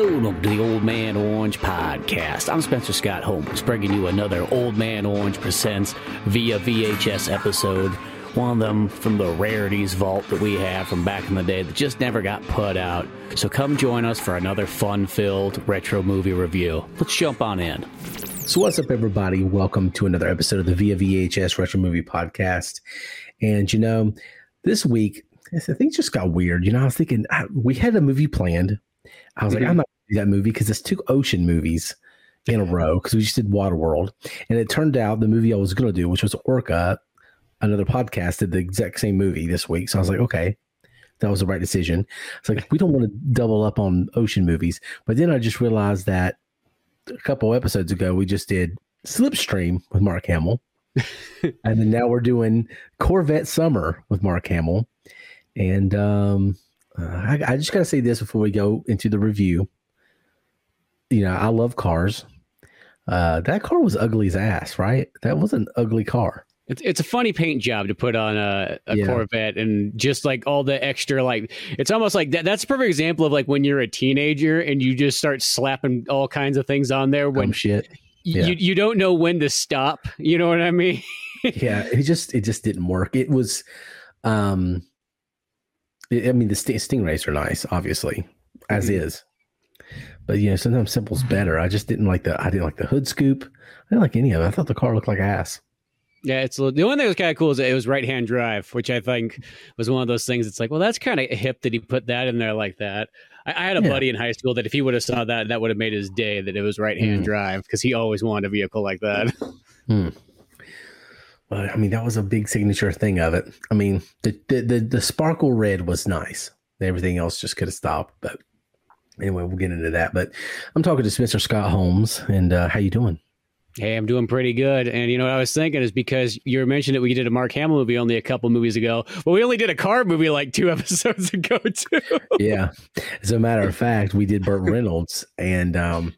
Welcome to the Old Man Orange podcast. I'm Spencer Scott Holmes, bringing you another Old Man Orange Presents via VHS episode. One of them from the rarities vault that we have from back in the day that just never got put out. So come join us for another fun filled retro movie review. Let's jump on in. So, what's up, everybody? Welcome to another episode of the Via VHS Retro Movie Podcast. And, you know, this week, I think just got weird. You know, I was thinking we had a movie planned. I was mm-hmm. like, I'm not going to do that movie because it's two ocean movies in a row because we just did Waterworld. And it turned out the movie I was going to do, which was Orca, another podcast, did the exact same movie this week. So I was like, okay, that was the right decision. It's like, we don't want to double up on ocean movies. But then I just realized that a couple episodes ago, we just did Slipstream with Mark Hamill. and then now we're doing Corvette Summer with Mark Hamill. And um, uh, I, I just got to say this before we go into the review. You know, I love cars. Uh, that car was ugly as ass, right? That was an ugly car. It's it's a funny paint job to put on a, a yeah. Corvette and just like all the extra like it's almost like that, that's a perfect example of like when you're a teenager and you just start slapping all kinds of things on there when shit. Yeah. You you don't know when to stop. You know what I mean? yeah, it just it just didn't work. It was um I mean, the stingrays are nice, obviously, as mm-hmm. is. But you know, sometimes simple's better. I just didn't like the I didn't like the hood scoop. I didn't like any of it. I thought the car looked like ass. Yeah, it's the one thing that was kind of cool is it was right hand drive, which I think was one of those things. It's like, well, that's kind of hip that he put that in there like that. I, I had a yeah. buddy in high school that if he would have saw that, that would have made his day that it was right hand mm. drive because he always wanted a vehicle like that. Mm. But I mean, that was a big signature thing of it. I mean, the the the, the sparkle red was nice. Everything else just could have stopped. But anyway, we'll get into that. But I'm talking to Spencer Scott Holmes, and uh, how you doing? Hey, I'm doing pretty good. And you know what I was thinking is because you mentioned that we did a Mark Hamill movie only a couple movies ago, Well, we only did a car movie like two episodes ago too. yeah. As a matter of fact, we did Burt Reynolds, and um,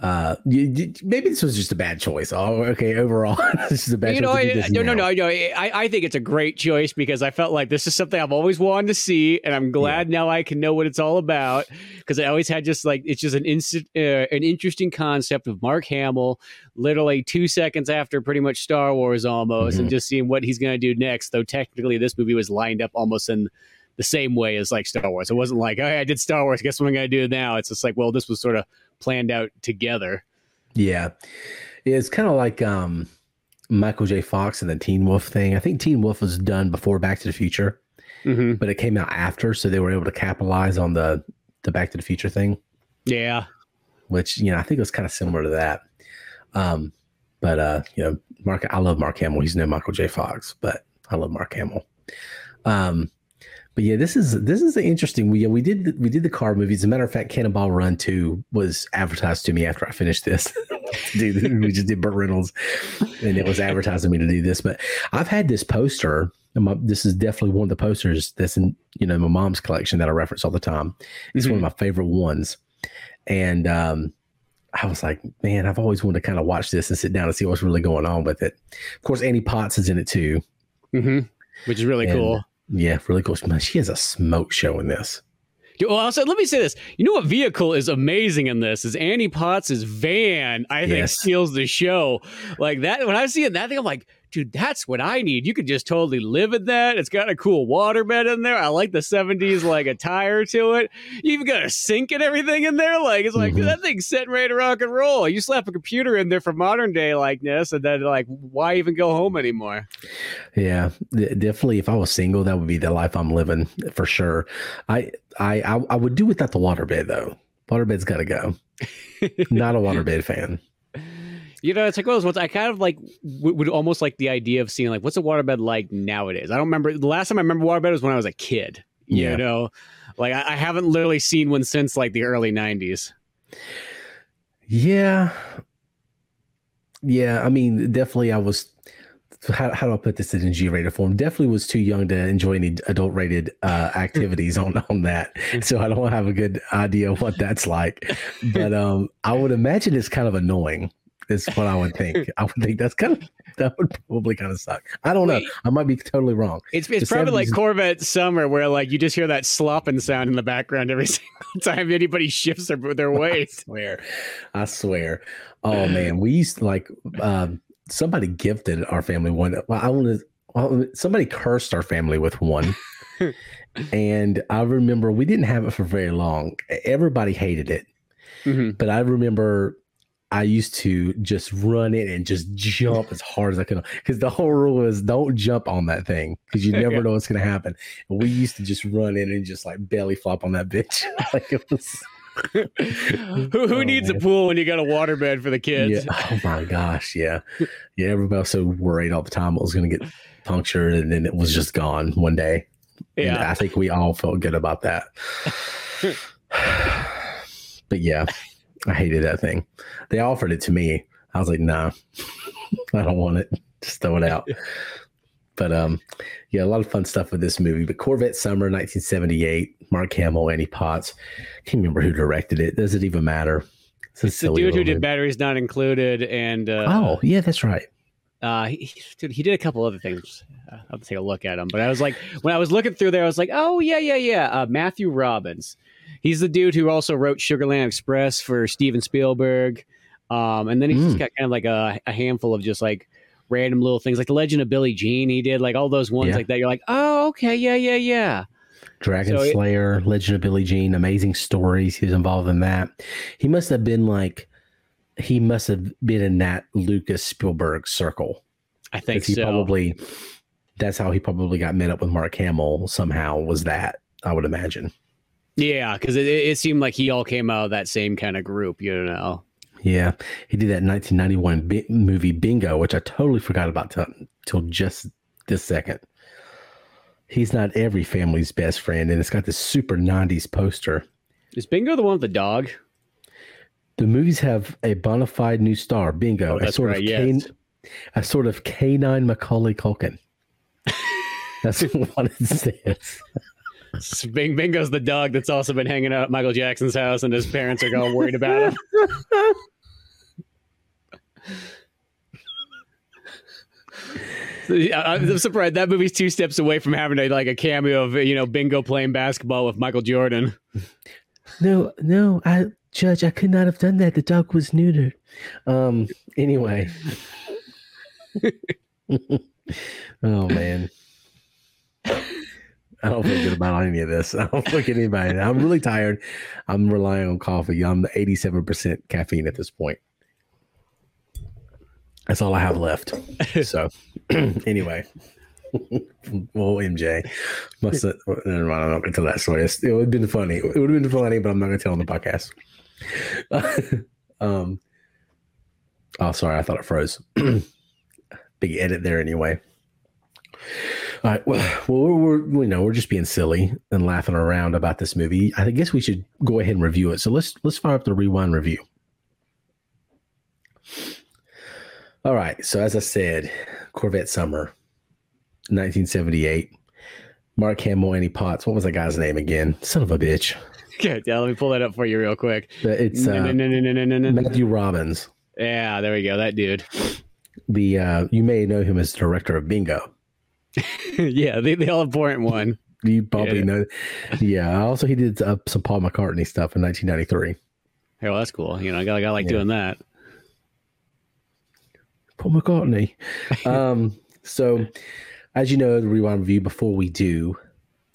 uh you, you, maybe this was just a bad choice oh okay overall this is a bad you know I, no no no no I, I think it's a great choice because i felt like this is something i've always wanted to see and i'm glad yeah. now i can know what it's all about because i always had just like it's just an instant uh, an interesting concept of mark hamill literally two seconds after pretty much star wars almost mm-hmm. and just seeing what he's going to do next though technically this movie was lined up almost in the same way as like Star Wars. It wasn't like, oh, I did Star Wars. Guess what I'm going to do now? It's just like, well, this was sort of planned out together. Yeah, it's kind of like um, Michael J. Fox and the Teen Wolf thing. I think Teen Wolf was done before Back to the Future, mm-hmm. but it came out after, so they were able to capitalize on the the Back to the Future thing. Yeah, which you know I think it was kind of similar to that. Um, but uh, you know, Mark, I love Mark Hamill. He's no Michael J. Fox, but I love Mark Hamill. Um, but yeah, this is this is interesting. We yeah, we did we did the car movies. As a matter of fact, Cannonball Run Two was advertised to me after I finished this. Dude, we just did Burt Reynolds, and it was advertising me to do this. But I've had this poster. My, this is definitely one of the posters that's in you know my mom's collection that I reference all the time. It's mm-hmm. one of my favorite ones, and um, I was like, man, I've always wanted to kind of watch this and sit down and see what's really going on with it. Of course, Annie Potts is in it too, mm-hmm. which is really and, cool. Yeah, really cool. She has a smoke show in this. Well, oh, also, let me say this. You know what vehicle is amazing in this is Annie Potts' van. I think yes. steals the show. Like that. When I see it, that thing, I'm like, dude, that's what I need. You could just totally live in that. It's got a cool waterbed in there. I like the 70s like attire to it. You even got a sink and everything in there. Like it's like mm-hmm. that thing's set ready to rock and roll. You slap a computer in there for modern day likeness, and then like why even go home anymore? Yeah, definitely. If I was single, that would be the life I'm living for sure. I I I, I would do without the waterbed though. Waterbed's got to go. Not a waterbed fan. You know, it's like those ones. I kind of like would, would, almost like the idea of seeing like what's a waterbed like nowadays. I don't remember the last time I remember waterbed was when I was a kid. Yeah. You know, like I, I haven't literally seen one since like the early '90s. Yeah, yeah. I mean, definitely, I was. How, how do I put this in G-rated form? Definitely was too young to enjoy any adult-rated uh, activities on on that, so I don't have a good idea of what that's like. But um, I would imagine it's kind of annoying Is what I would think. I would think that's kind of that would probably kind of suck. I don't know. I might be totally wrong. It's it's The probably like Corvette Summer, where like you just hear that slopping sound in the background every single time anybody shifts their their I weight. swear. I swear. Oh man, we used to like um, somebody gifted our family one. Well, I want to. Somebody cursed our family with one, and I remember we didn't have it for very long. Everybody hated it, Mhm. but I remember I used to just run in and just jump as hard as I could because the whole rule is don't jump on that thing because you never Yeah. know what's going to happen. And we used to just run in and just like belly flop on that bitch. like it was. who who Oh, needs a pool when you got a waterbed for the kids? Yeah. Oh my gosh. Yeah. Yeah. Everybody was so worried all the time it was going to get punctured and then it was just gone one day. And Yeah. I think we all felt good about that. but yeah, I hated that thing. They offered it to me. I was like, nah, I don't want it. Just throw it out. But um, yeah, a lot of fun stuff with this movie. But Corvette Summer, 1978, Mark Hamill, Annie Potts. Can't remember who directed it. Does it even matter? It's, a It's the dude who did movie. batteries not included, and uh, Oh, yeah, that's right. Uh, he, he- dude, he did a couple other things. Uh, I'll take a look at him. But I was like, when I was looking through there, I was like, oh yeah, yeah, yeah. Uh, Matthew Robbins. He's the dude who also wrote Sugarland Express for Steven Spielberg. Um, and then he's just Mm. got kind of like a, a handful of just like random little things, like the Legend of Billie Jean. He did like all those ones Yeah. like that. You're like, oh, okay, yeah, yeah, yeah. Dragon So it- Slayer, Legend of Billie Jean, amazing stories. He was involved in that. He must have been like, he must have been in that Lucas Spielberg circle. I think he so. probably, that's how he probably got met up with Mark Hamill somehow, was that, I would imagine. Yeah, because it, it seemed like he all came out of that same kind of group, you know. Yeah. He did that 1991 bi- movie Bingo, which I totally forgot about till, till just this second. He's not every family's best friend, and it's got this super 90s poster. Is Bingo the one with the dog? The movies have a bona fide new star, Bingo, Oh, a sort right, of yes. can, a sort of canine Macaulay Culkin. That's what it says. Bing Bingo's the dog that's also been hanging out at Michael Jackson's house, and his parents are all worried about him. I'm surprised that movie's two steps away from having a, like a cameo of you know Bingo playing basketball with Michael Jordan. No, no, I judge, I could not have done that. The dog was neutered. Um. Anyway. oh man. I don't feel good about any of this. I don't look at anybody. I'm really tired. I'm relying on coffee. I'm the 87% caffeine at this point. That's all I have left. So, anyway, well, MJ must have. Never mind. I'm not going to tell that story. It's- It would have been funny. It would have been funny, but I'm not going to tell on the podcast. um. Oh, sorry. I thought it froze. Big edit there, anyway. All right. Well, we're, we're we know we're just being silly and laughing around about this movie. I guess we should go ahead and review it. So let's let's fire up the rewind review. All right. So as I said, Corvette Summer, 1978. Mark Hamill, Annie Potts. What was that guy's name again? Son of a bitch. Okay, yeah, let me pull that up for you real quick. But It's uh, no, no, no. Matthew Robbins. Yeah, there we go. That dude. The uh, you may know him as director of Bingo. yeah, the, the all important one. You probably Yeah. know. Yeah. Also, he did uh, some Paul McCartney stuff in 1993. Hey, well, that's cool. You know, I got, I like Yeah. doing that. Paul McCartney. um, so, as you know, the rewind review. Before we do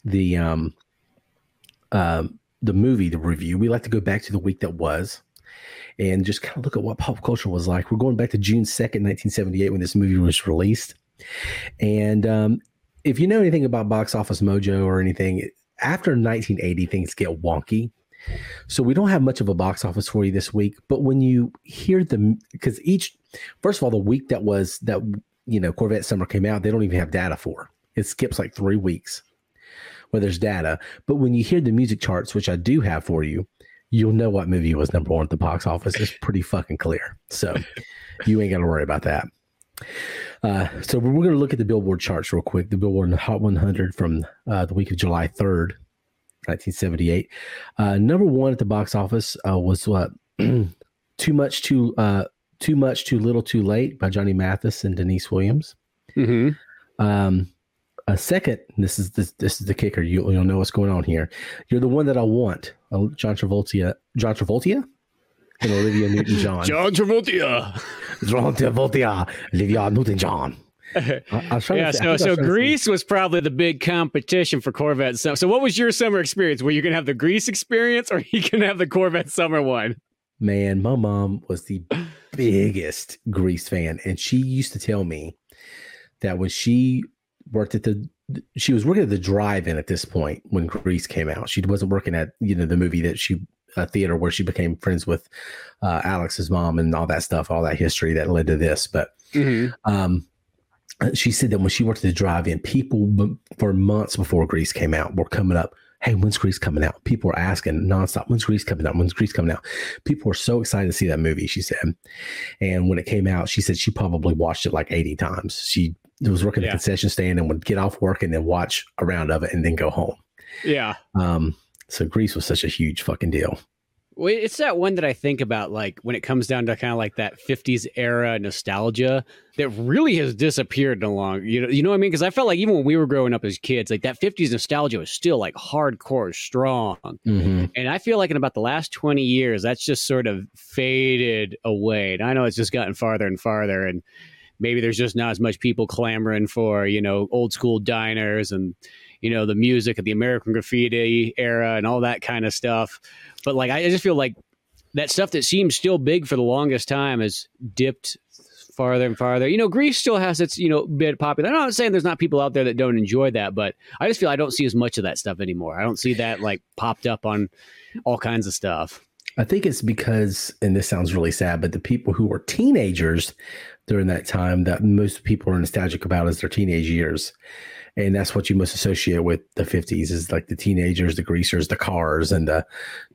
the um, um, the movie, the review, we like to go back to the week that was, and just kind of look at what pop culture was like. We're going back to June second, nineteen seventy eight, when this movie was released. And um, if you know anything about Box Office Mojo or anything, after nineteen eighty, things get wonky. So we don't have much of a box office for you this week, but when you hear the because each first of all, the week that was that you know Corvette Summer came out, they don't even have data for. It skips like three weeks where there's data. But when you hear the music charts, which I do have for you, you'll know what movie was number one at the box office. It's pretty fucking clear. So you ain't got to worry about that. Uh, so we're going to look at the Billboard charts real quick. The Billboard Hot 100 from uh, the week of July 3rd, 1978. Uh, number one at the box office uh, was what? too much, too uh, Too Much, Too Little, Too Late by Johnny Mathis and Deniece Williams. hmm Um, a second, this is this, this is the kicker. You, you'll know what's going on here. You're the one that I want. Uh, John Travolta, John Travolta, and Olivia Newton John. John Travolta. John Travolta, Olivia Newton John. I, I was yeah, to, so so to Grease was probably the big competition for Corvette. So, so what was your summer experience? Were you gonna have the Grease experience, or you gonna have the Corvette summer one? Man, my mom was the biggest Grease fan, and she used to tell me that when she worked at the she was working at the drive-in at this point when Grease came out. She wasn't working at you know the movie that she a theater where she became friends with uh, Alex's mom and all that stuff, all that history that led to this. But um, she said that when she worked at the drive-in, people for months before Grease came out were coming up. Hey, when's Grease coming out? People were asking nonstop, when's Grease coming out? When's Grease coming out? People were so excited to see that movie, she said. And when it came out, she said she probably watched it like 80 times. She was working at Yeah. a concession stand and would get off work and then watch a round of it and then go home. Yeah. Um, so Grease was such a huge fucking deal. Well, it's that one that I think about, like when it comes down to kind of like that '50s era nostalgia that really has disappeared in a long. You know, you know what I mean? Because I felt like even when we were growing up as kids, like that '50s nostalgia was still like hardcore strong. Mm-hmm. And I feel like in about the last 20 years, that's just sort of faded away. And I know it's just gotten farther and farther. And maybe there's just not as much people clamoring for, you know, old school diners and, you know, the music of the American graffiti era and all that kind of stuff. But like, I just feel like that stuff that seems still big for the longest time has dipped farther and farther. You know, Grease still has its, you know, bit popular. I'm not saying there's not people out there that don't enjoy that, but I just feel I don't see as much of that stuff anymore. I don't see that like popped up on all kinds of stuff. I think it's because, and this sounds really sad, but the people who were teenagers during that time that most people are nostalgic about is their teenage years. And that's what you most associate with the 50s is like the teenagers, the greasers, the cars, and the,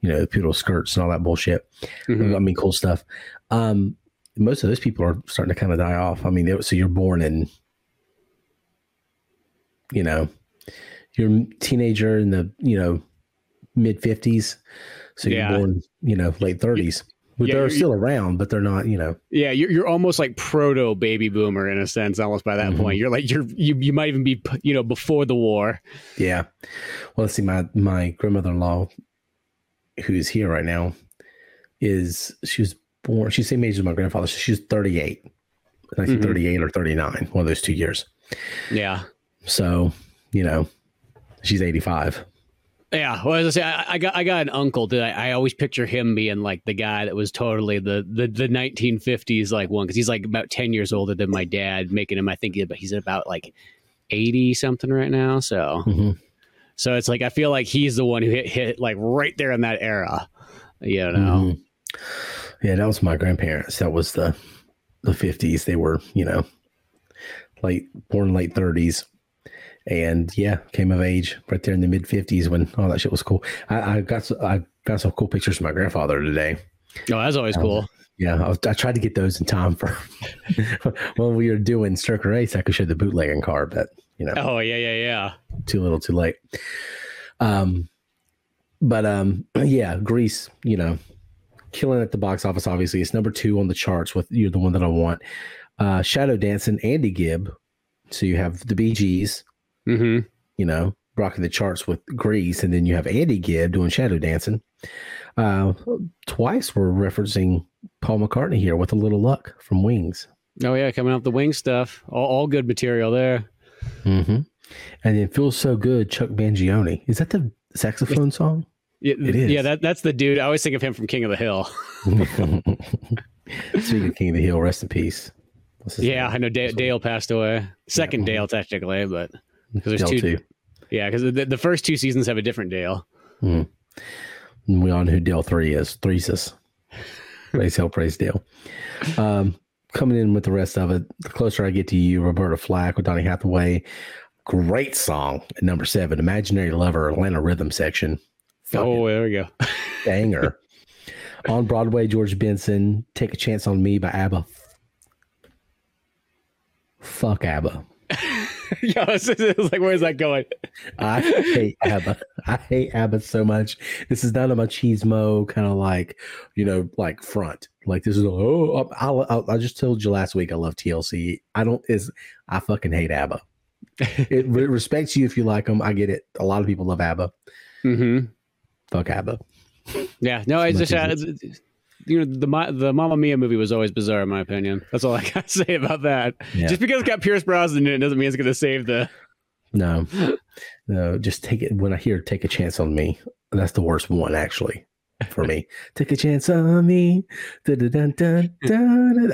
you know, the poodle skirts and all that bullshit. Mhm. I mean, cool stuff. Um, most of those people are starting to kind of die off. I mean, they, so you're born in, you know, you're a teenager in the, you know, mid 50s. So you're born, you know, late 30s. Yeah, they're still around, but they're not, you know. Yeah, you're, you're almost like proto baby boomer in a sense, almost by that Mhm. point. You're like you're you you might even be you know before the war. Yeah. Well, let's see. My my grandmother in law, who's here right now, is she was born. She's the same age as my grandfather. So she's 38, 1938 or 39, one of those two years. Yeah, So, you know, she's 85. Yeah. Well, as I say, I, I got I got an uncle that I, I always picture him being like the guy that was totally the the, the 1950s like one because he's like about 10 years older than my dad, making him I think he- he's about like 80 something right now. So Mhm. so it's like I feel like he's the one who hit hit like right there in that era. You know. Mhm. Yeah, that was my grandparents. That was the the 50s. They were, you know, late born late 30s. And yeah, came of age right there in the mid 50s when all that shit was cool. I, I got I got some cool pictures from my grandfather today. Oh, that's always cool. Yeah, I, was, I tried to get those in time for when we were doing Circle Race. I could show the bootlegging car, but you know, Oh yeah, yeah, yeah. too little, too late. Um, but um, yeah, Grease, you know, killing at the box office. Obviously, it's number two on the charts. With you're the one that I want. Uh, Shadow Dancing, Andy Gibb. So you have the Bee Gees, hmm you know, rocking the charts with Grease, and then you have Andy Gibb doing Shadow Dancing. Uh, twice we're referencing Paul McCartney here with a little luck from Wings. Oh yeah, coming off the wing stuff. All, all good material there. Mm-hmm. And then feels so good. Chuck Mangione. Is that the saxophone song? Yeah, It is. Yeah, that that's the dude. I always think of him from King of the Hill. Speaking of King of the Hill, rest in peace. Yeah, name? I know Dale, Dale passed away. Second Yeah. Dale technically, but because there's two. too. Yeah, because the, the first two seasons have a different Dale. And we all know who Dale three is. Threesis. praise hell, praise Dale. Um, coming in with the rest of it, the closer I get to you, Roberta Flack with Donny Hathaway. Great song at number seven, Imaginary Lover, Atlanta Rhythm Section. Oh, there we go. banger. on Broadway, George Benson, Take a Chance on Me by ABBA. Fuck ABBA. yeah, it's, it's like where's that going? I hate ABBA. I hate ABBA so much. This is not a machismo kind of like, you know, like front. Like this is oh, I, I, I just told you last week I love TLC. I don't is I fucking hate ABBA. it re- respects you if you like them. I get it. A lot of people love ABBA. Mm-hmm. Fuck ABBA. Yeah, no, it's just you know the the Mamma Mia movie was always bizarre in my opinion. That's all I got to say about that. Yeah. Just because it's got Pierce Brosnan in it doesn't mean it's going to save the. No, no, just take it. When I hear "Take a Chance on Me," that's the worst one actually for me. take a chance on me. I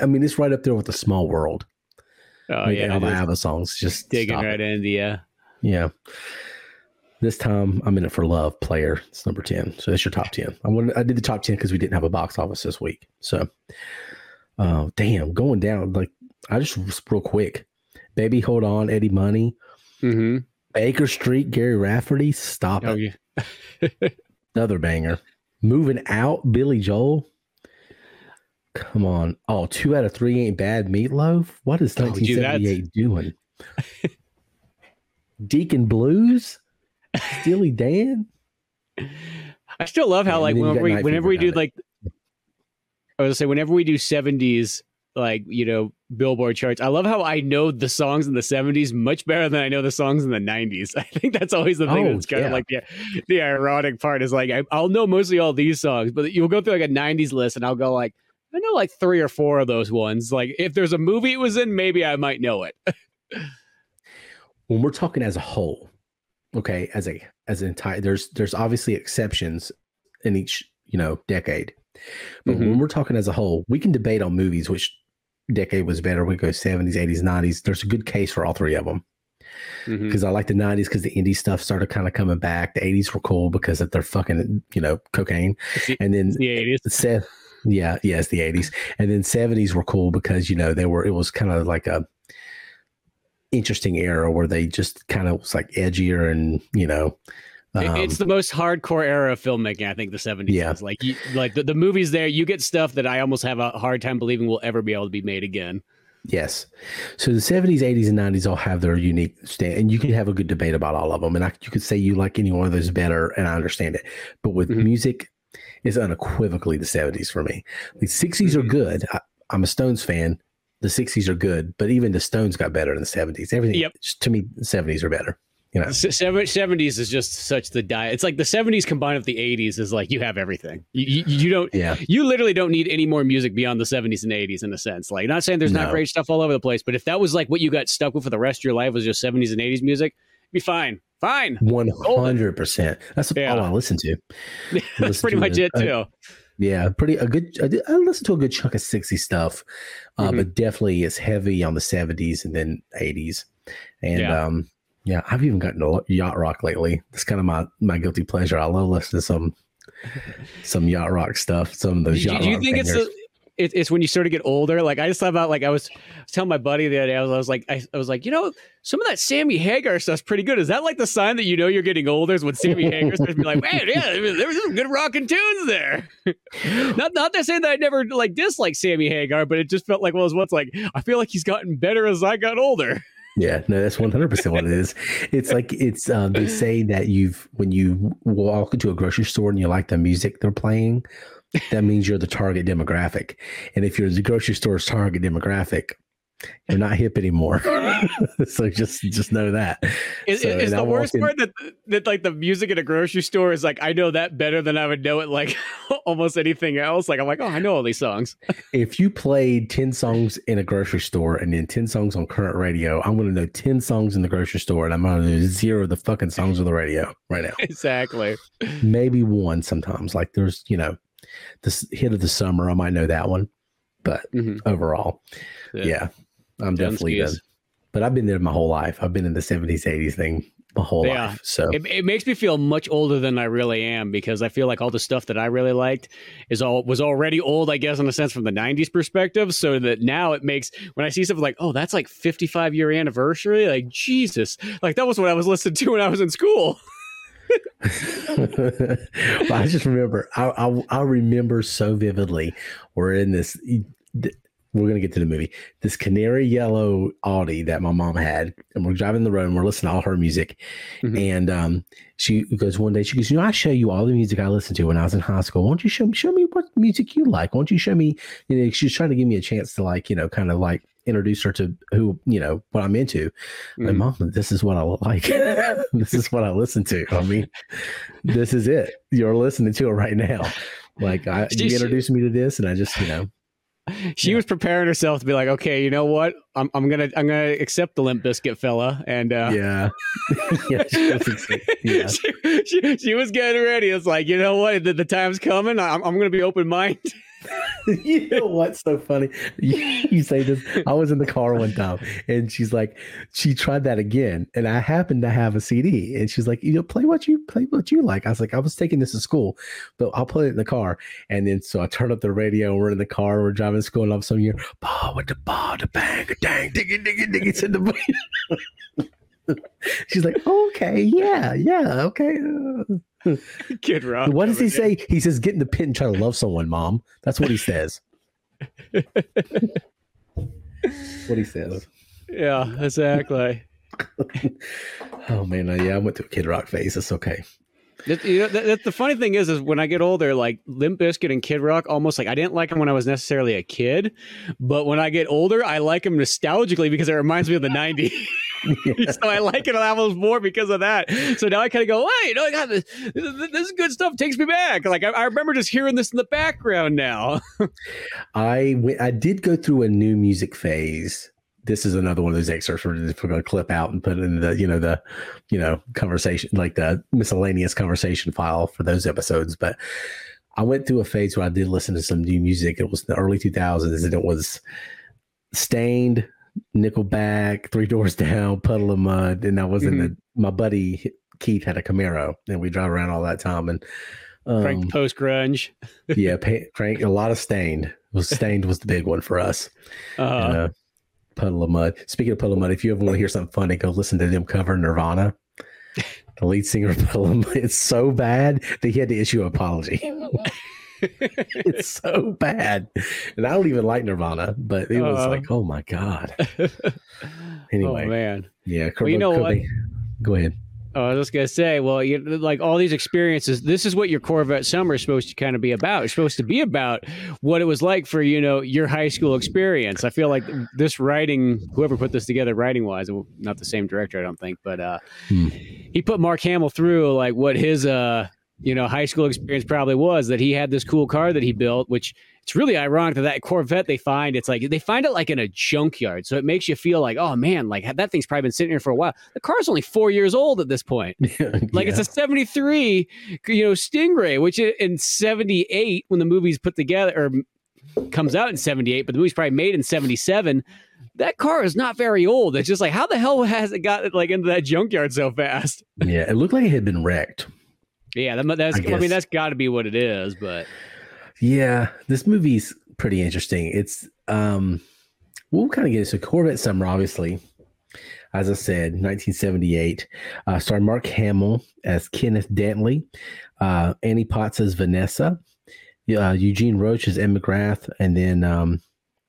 mean, it's right up there with the Small World. Oh yeah, all the ABBA songs just digging right in the yeah. Yeah. This time I'm in it for love. Player, it's number ten. So that's your top ten. I wanted, I did the top ten because we didn't have a box office this week. So, uh, damn, going down like I just real quick. Baby, hold on, Eddie Money, mm-hmm. Baker Street, Gary Rafferty, stop oh, it. Yeah. Another banger. Moving out, Billy Joel. Come on. Oh, two out of three ain't bad. Meatloaf. What is 1978 oh, doing? Deacon Blues. Steely Dan. I still love how like whenever we, whenever we do like I was gonna say whenever we do seventies like you know Billboard charts, I love how I know the songs in the seventies much better than I know the songs in the nineties. I think that's always the thing oh, that's kind yeah. of like the the ironic part is like I, I'll know mostly all these songs, but you'll go through like a nineties list and I'll go like I know like three or four of those ones. Like if there's a movie it was in, maybe I might know it. when we're talking as a whole, okay as a as an entire there's there's obviously exceptions in each you know decade but mm-hmm. when we're talking as a whole we can debate on movies which decade was better we go 70s 80s 90s there's a good case for all three of them because mm-hmm. I like the 90s because the indie stuff started kind of coming back. The 80s were cool because of their fucking, you know, cocaine. and then the 80s. The yeah, yes, the 80s. And then 70s were cool because, you know, they were, it was kind of like a, interesting era where they just kind of was like edgier and you know um, it's the most hardcore era of filmmaking i think the 70s yeah. is like you, like the, the movies there you get stuff that i almost have a hard time believing will ever be able to be made again. Yes. So the 70s 80s and 90s all have their unique stand and you can have a good debate about all of them and I, you could say you like any one of those better and i understand it. But with mm-hmm. music it's unequivocally the 70s for me. The 60s mm-hmm. are good. I, i'm a stones fan the 60s are good, but even the Stones got better in the 70s. Everything, yep. to me, 70s are better. You know, 70s is just such the diet. It's like the 70s combined with the 80s is like you have everything. You, you, you, don't, yeah. you literally don't need any more music beyond the 70s and 80s in a sense. Like, not saying there's no. not great stuff all over the place, but if that was like what you got stuck with for the rest of your life was just 70s and 80s music, be fine. Fine. 100%. That's yeah. all I listen to. That's pretty much it, too. Yeah, pretty a good. I, did, I listened to a good chunk of 60 stuff, uh, mm-hmm. but definitely it's heavy on the 70s and then 80s. And yeah. um, yeah, I've even gotten to yacht rock lately. It's kind of my my guilty pleasure. I love listening to some some yacht rock stuff. Some of those yacht. Do you think bangers. it's it, it's when you sort of get older. Like I just thought about like I was, I was telling my buddy the other day. I was, I was like, I, I, was like, you know, some of that Sammy Hagar stuff's pretty good. Is that like the sign that you know you're getting older? Is when Sammy Hagar starts to be like, man, yeah, there was some good rocking tunes there. not not to say that I never like disliked Sammy Hagar, but it just felt like well, was like I feel like he's gotten better as I got older. Yeah, no, that's one hundred percent what it is. It's like it's uh, they say that you've when you walk into a grocery store and you like the music they're playing, that means you're the target demographic. And if you're the grocery store's target demographic, you're not hip anymore. so just just know that. Is, so, is the worst part that that like the music in a grocery store is like I know that better than I would know it like almost anything else. Like I'm like, oh, I know all these songs. if you played 10 songs in a grocery store and then 10 songs on current radio, I'm gonna know 10 songs in the grocery store and I'm gonna know zero of the fucking songs on the radio right now. Exactly. Maybe one sometimes. Like there's, you know, the hit of the summer. I might know that one, but mm-hmm. overall, yeah, yeah I'm definitely done. But I've been there my whole life. I've been in the 70s, 80s thing my whole yeah. life. So it, it, makes me feel much older than I really am because I feel like all the stuff that I really liked is all was already old, I guess, in a sense from the 90s perspective. So that now it makes when I see something like, oh, that's like 55 year anniversary, like Jesus, like that was what I was listening to when I was in school. I just remember, I, I, I remember so vividly. We're in this. we're gonna get to the movie. This canary yellow Audi that my mom had, and we're driving the road and we're listening to all her music. Mhm. And um, she goes one day, she goes, you know, I show you all the music I listened to when I was in high school. Why don't you show me show me what music you like? Why don't you show me? You know, she's trying to give me a chance to like, you know, kind of like introduce her to who, you know, what I'm into. Like, Mhm. mom, this is what I like. this is what I listen to. I mean, this is it. You're listening to it right now. Like I, She- you she- introduced me to this, and I just, you know, She Yeah. was preparing herself to be like, okay, you know what? I'm, I'm gonna I'm gonna accept the Limp Bizkit fella, and uh, yeah, yeah, she was yeah. she, she, she was getting ready. It's like, you know what? The, the time's coming. I'm, I'm gonna be open minded. you know what's so funny? You, say this. I was in the car one time, and she's like, she tried that again, and I happened to have a CD, and she's like, you know, play what you play what you like. I was like, I was taking this to school, but I'll play it in the car. And then so I turn up the radio, we're in the car, we're driving to school, and all of a sudden you're bah with the bah, the bang, a dang, diggy, diggy, diggy, to the. She's like, okay, yeah, yeah, okay. uh." Kid Rock. What does he say? He says, "Get in the pit and try to love someone, mom." That's what he says. what he says. Yeah, exactly. Oh man, yeah, I went through a Kid Rock phase. It's okay. That, you know, that, that- the funny thing is, is when I get older, like Limp Bizkit and Kid Rock, almost like I didn't like them when I was necessarily a kid, but when I get older, I like them nostalgically because it reminds me of the '90s. so I like it almost more because of that. So now I kind of go, wait, no, I got this, this. This is good stuff. Takes me back. Like I, I remember just hearing this in the background now. I I did go through a new music phase. This is another one of those excerpts we're just going to clip out and put in the you know the you know conversation like the miscellaneous conversation file for those episodes. But I went through a phase where I did listen to some new music. It was the early 2000s, and it was Staind, Nickelback, Three Doors Down, Puddle of Mudd, and I was in the my buddy Keith had a Camaro, and we drive around all that time. And Frank um, post grunge. yeah, pa- Frank, a lot of Staind was Staind was the big one for us. Uh, And, uh, Puddle of Mudd. Speaking of Puddle of Mudd, if you ever want to hear something funny, go listen to them cover Nirvana. The lead singer of Puddle of Mudd. It's so bad that he had to issue an apology. it's so bad. And I don't even like Nirvana, but it was Uh. like, oh my God. Anyway, oh man. yeah. Well, you know what? Go ahead. Oh, I was just gonna say, well, you like all these experiences. This is what your Corvette summer is supposed to kind of be about. It's supposed to be about what it was like for you know your high school experience. I feel like this writing, whoever put this together, writing wise, not the same director, I don't think, but uh, Hmm. he put Mark Hamill through like what his uh you know high school experience probably was. That he had this cool car that he built, which it's really ironic that that Corvette they find it's like they find it like in a junkyard, so it makes you feel like oh man, like that thing's probably been sitting here for a while. The car's only four years old at this point. Like it's a 73, you know, Stingray, which in 78, when the movie's put together or comes out in 78, but the movie's probably made in 77. That car is not very old. It's just like, how the hell has it got like into that junkyard so fast? yeah. It looked like it had been wrecked. Yeah, that, that's, I I, mean, that's got to be what it is, but Yeah, this movie's pretty interesting. It's um we'll kind of get into Corvette Summer, obviously. As I said, 1978. Uh starred Mark Hamill as Kenneth Dantley, uh Annie Potts as Vanessa, uh, Eugene Roche as Ed McGrath, and then um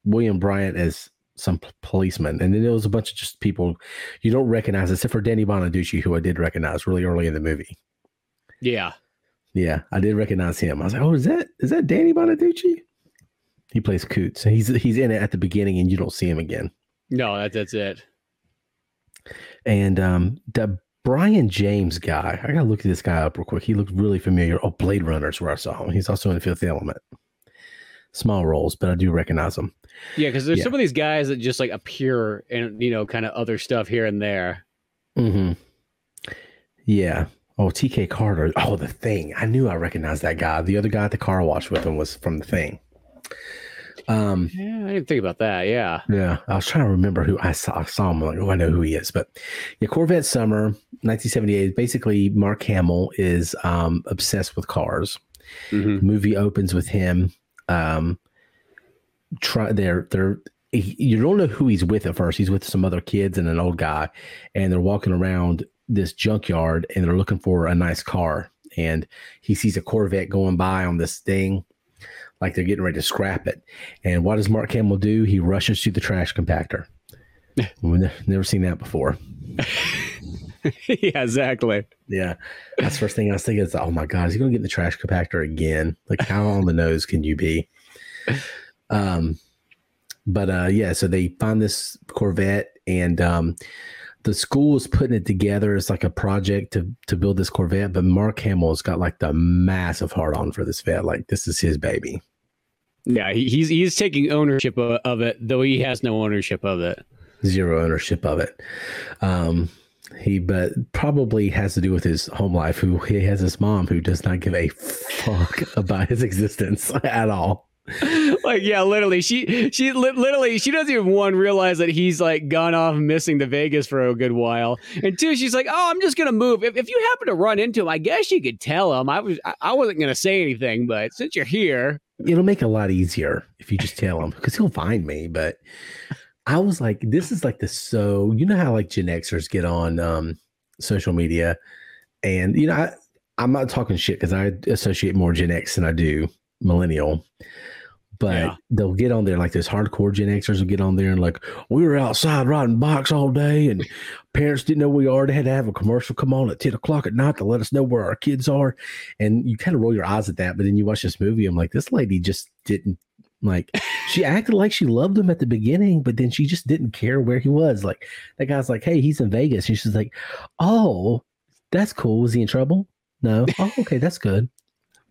William Bryant as some p- policeman. And then there was a bunch of just people you don't recognize, except for Danny Bonaducci, who I did recognize really early in the movie. Yeah. Yeah, I did recognize him. I was like, "Oh, is that is that Danny Bonaducci?" He plays Coots. He's he's in it at the beginning, and you don't see him again. No, that, that's it. And um, the Brion James guy, I gotta look this guy up real quick. He looked really familiar. Oh, Blade Runner's where I saw him. He's also in Fifth Element. Small roles, but I do recognize him. Yeah, because there's Yeah. some of these guys that just like appear and, you know, kind of other stuff here and there. Mm-hmm. Yeah. Oh, TK Carter. Oh, the thing. I knew I recognized that guy. The other guy at the car wash with him was from the thing. Um, Yeah, I didn't think about that. Yeah. Yeah, I was trying to remember who I saw. I saw him. Like, oh, I know who he is. But yeah, Corvette Summer, 1978. Basically, Mark Hamill is um, obsessed with cars. Mhm. The movie opens with him. Um, try they're they're he- you don't know who he's with at first. He's with some other kids and an old guy, and they're walking around this junkyard and they're looking for a nice car. And he sees a Corvette going by on this thing, like they're getting ready to scrap it. And what does Mark Hamill do? He rushes to the trash compactor. We've never seen that before. yeah, exactly. Yeah, that's the first thing I was thinking. Is oh my god, is he going to get in the trash compactor again? Like, how on the nose can you be? Um, but uh, yeah, so they find this Corvette, and um, the school is putting it together as like a project to to build this Corvette. But Mark Hamill's got like the massive heart on for this vet. Like, this is his baby. Yeah, he, he's he's taking ownership of, of it, though he has no ownership of it. Zero ownership of it. Um, he but probably has to do with his home life who he has his mom who does not give a fuck about his existence at all like yeah literally she she li- literally she doesn't even one realize that he's like gone off missing to vegas for a good while and two she's like oh i'm just gonna move if, if you happen to run into him i guess you could tell him i was i, I wasn't gonna say anything but since you're here it'll make it a lot easier if you just tell him because he'll find me but I was like, this is like the so you know how like Gen Xers get on um social media, and you know I I'm not talking shit because I associate more Gen X than I do millennial. But yeah. they'll get on there like this hardcore Gen Xers will get on there and like we were outside riding bikes all day and parents didn't know we are. They had to have a commercial come on at 10 o'clock at night to let us know where our kids are. And you kind of roll your eyes at that, but then you watch this movie, I'm like, this lady just didn't like she acted like she loved him at the beginning, but then she just didn't care where he was. Like that guy's like, "Hey, he's in Vegas." And she's like, "Oh, that's cool. Was he in trouble? No. Oh, okay, that's good."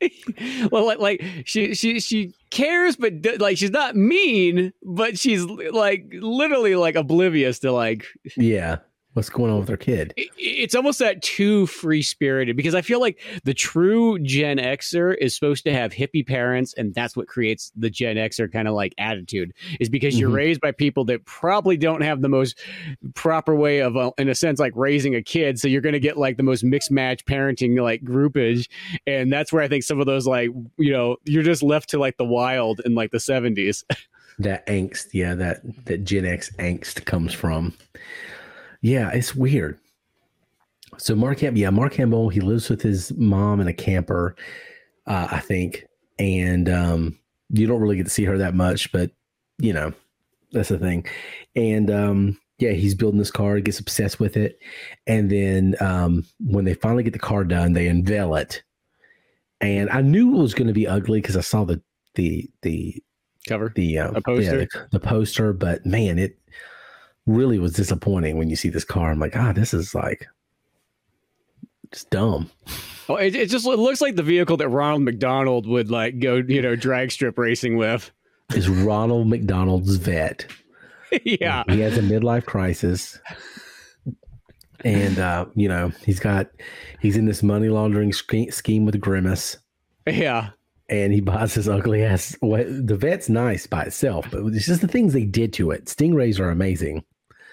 well, like, like she she she cares, but like she's not mean, but she's like literally like oblivious to like yeah what's going on with their kid. It's almost that too free spirited because I feel like the true Gen Xer is supposed to have hippie parents, and that's what creates the Gen Xer kind of like attitude. Is because mm-hmm. you're raised by people that probably don't have the most proper way of, uh, in a sense, like raising a kid. So you're going to get like the most mixed match parenting like groupage, and that's where I think some of those like you know you're just left to like the wild in like the 70s. that angst, yeah, that that Gen X angst comes from. Yeah, it's weird. So Mark yeah, Mark Hamill, he lives with his mom in a camper, uh, I think, and um, you don't really get to see her that much, but you know, that's the thing. And um, yeah, he's building this car, gets obsessed with it, and then um, when they finally get the car done, they unveil it. And I knew it was going to be ugly because I saw the the the cover, the uh, poster, yeah, the, the poster. But man, it really was disappointing when you see this car. I'm like, ah, this is like just dumb. Oh, it, it just it looks like the vehicle that Ronald McDonald would like go, you know, drag strip racing with. Is Ronald McDonald's vet? yeah, he has a midlife crisis, and uh, you know he's got he's in this money laundering scheme with Grimace. Yeah, and he buys his ugly ass. Well, The vet's nice by itself, but it's just the things they did to it. Stingrays are amazing.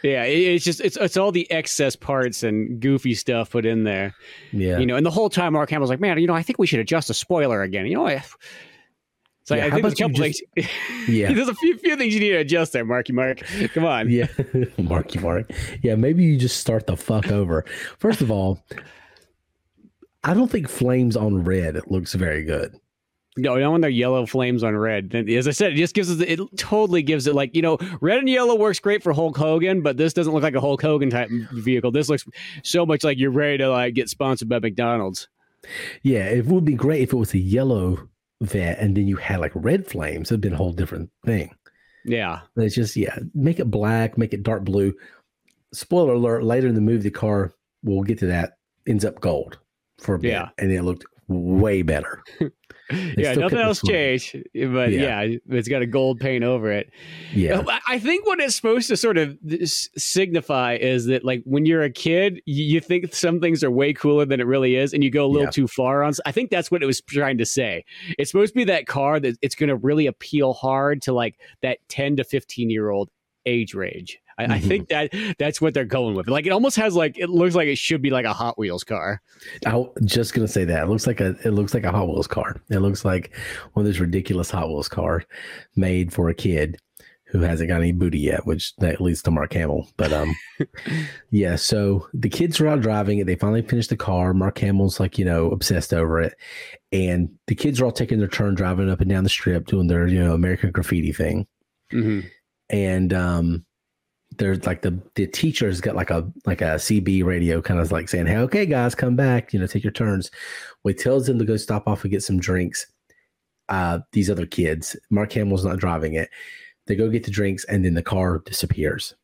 Yeah, it's just it's it's all the excess parts and goofy stuff put in there. Yeah, you know, and the whole time Mark Hamill's like, man, you know, I think we should adjust the spoiler again. You know, I, so yeah, I think there's a couple just, things. Yeah, there's a few few things you need to adjust there, Marky Mark. Come on, yeah, Marky Mark. Yeah, maybe you just start the fuck over. First of all, I don't think flames on red looks very good. No, no, when they're yellow flames on red. As I said, it just gives us it totally gives it like you know red and yellow works great for Hulk Hogan, but this doesn't look like a Hulk Hogan type vehicle. This looks so much like you're ready to like get sponsored by McDonald's. Yeah, it would be great if it was a yellow vet and then you had like red flames. It'd been a whole different thing. Yeah, it's just yeah, make it black, make it dark blue. Spoiler alert: later in the movie, the car we'll get to that ends up gold for a bit, yeah. and it looked way better. yeah, nothing else changed, but yeah. yeah. it's got a gold paint over it. Yeah, uh, I think what it's supposed to sort of signify is that, like, when you're a kid, you think some things are way cooler than it really is, and you go a little yeah. too far on. I think that's what it was trying to say. It's supposed to be that car that it's going to really appeal hard to like that 10 to 15 year old age range. I, mm-hmm. I, think that that's what they're going with. Like it almost has like it looks like it should be like a Hot Wheels car. I was just gonna say that it looks like a it looks like a Hot Wheels car. It looks like one of those ridiculous Hot Wheels car made for a kid who hasn't got any booty yet, which that leads to Mark Hamill. But um, yeah. So the kids are out driving it. They finally finish the car. Mark Hamill's like you know obsessed over it, and the kids are all taking their turn driving up and down the strip doing their you know American graffiti thing. Mm-hmm. And um, there's like the the teacher's got like a like a CB radio, kind of like saying, "Hey, okay, guys, come back. You know, take your turns." We tells them to go stop off and get some drinks. Uh, these other kids, Mark Hamill's not driving it they go get the drinks, and then the car disappears.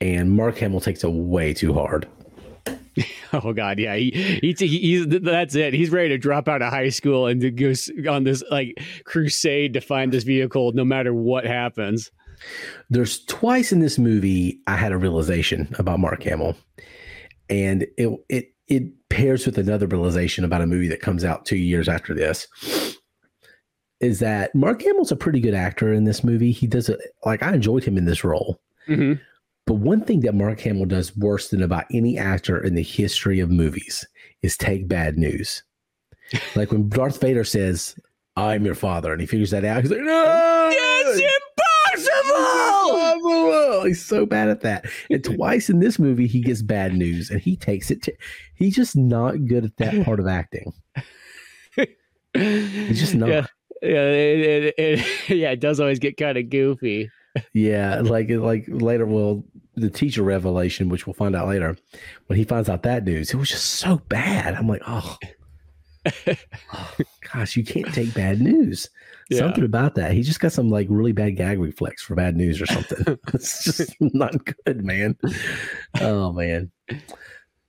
And Mark Hamill takes it way too hard. Oh God, yeah, he, he, he he's that's it. He's ready to drop out of high school and to go on this like crusade to find this vehicle, no matter what happens. There's twice in this movie I had a realization about Mark Hamill, and it it it pairs with another realization about a movie that comes out two years after this is that Mark Hamill's a pretty good actor in this movie. He does it like I enjoyed him in this role. Mm-hmm. But one thing that Mark Hamill does worse than about any actor in the history of movies is take bad news. like when Darth Vader says, I'm your father, and he figures that out, he's like, No, it's He's so bad at that. And twice in this movie, he gets bad news and he takes it to, he's just not good at that part of acting. He's just not. Yeah yeah, it, it, it, yeah, it does always get kind of goofy. Yeah, like like later, well, the teacher revelation, which we'll find out later, when he finds out that news, it was just so bad. I'm like, oh, oh gosh, you can't take bad news. Yeah. Something about that. He just got some like really bad gag reflex for bad news or something. it's just not good, man. Oh man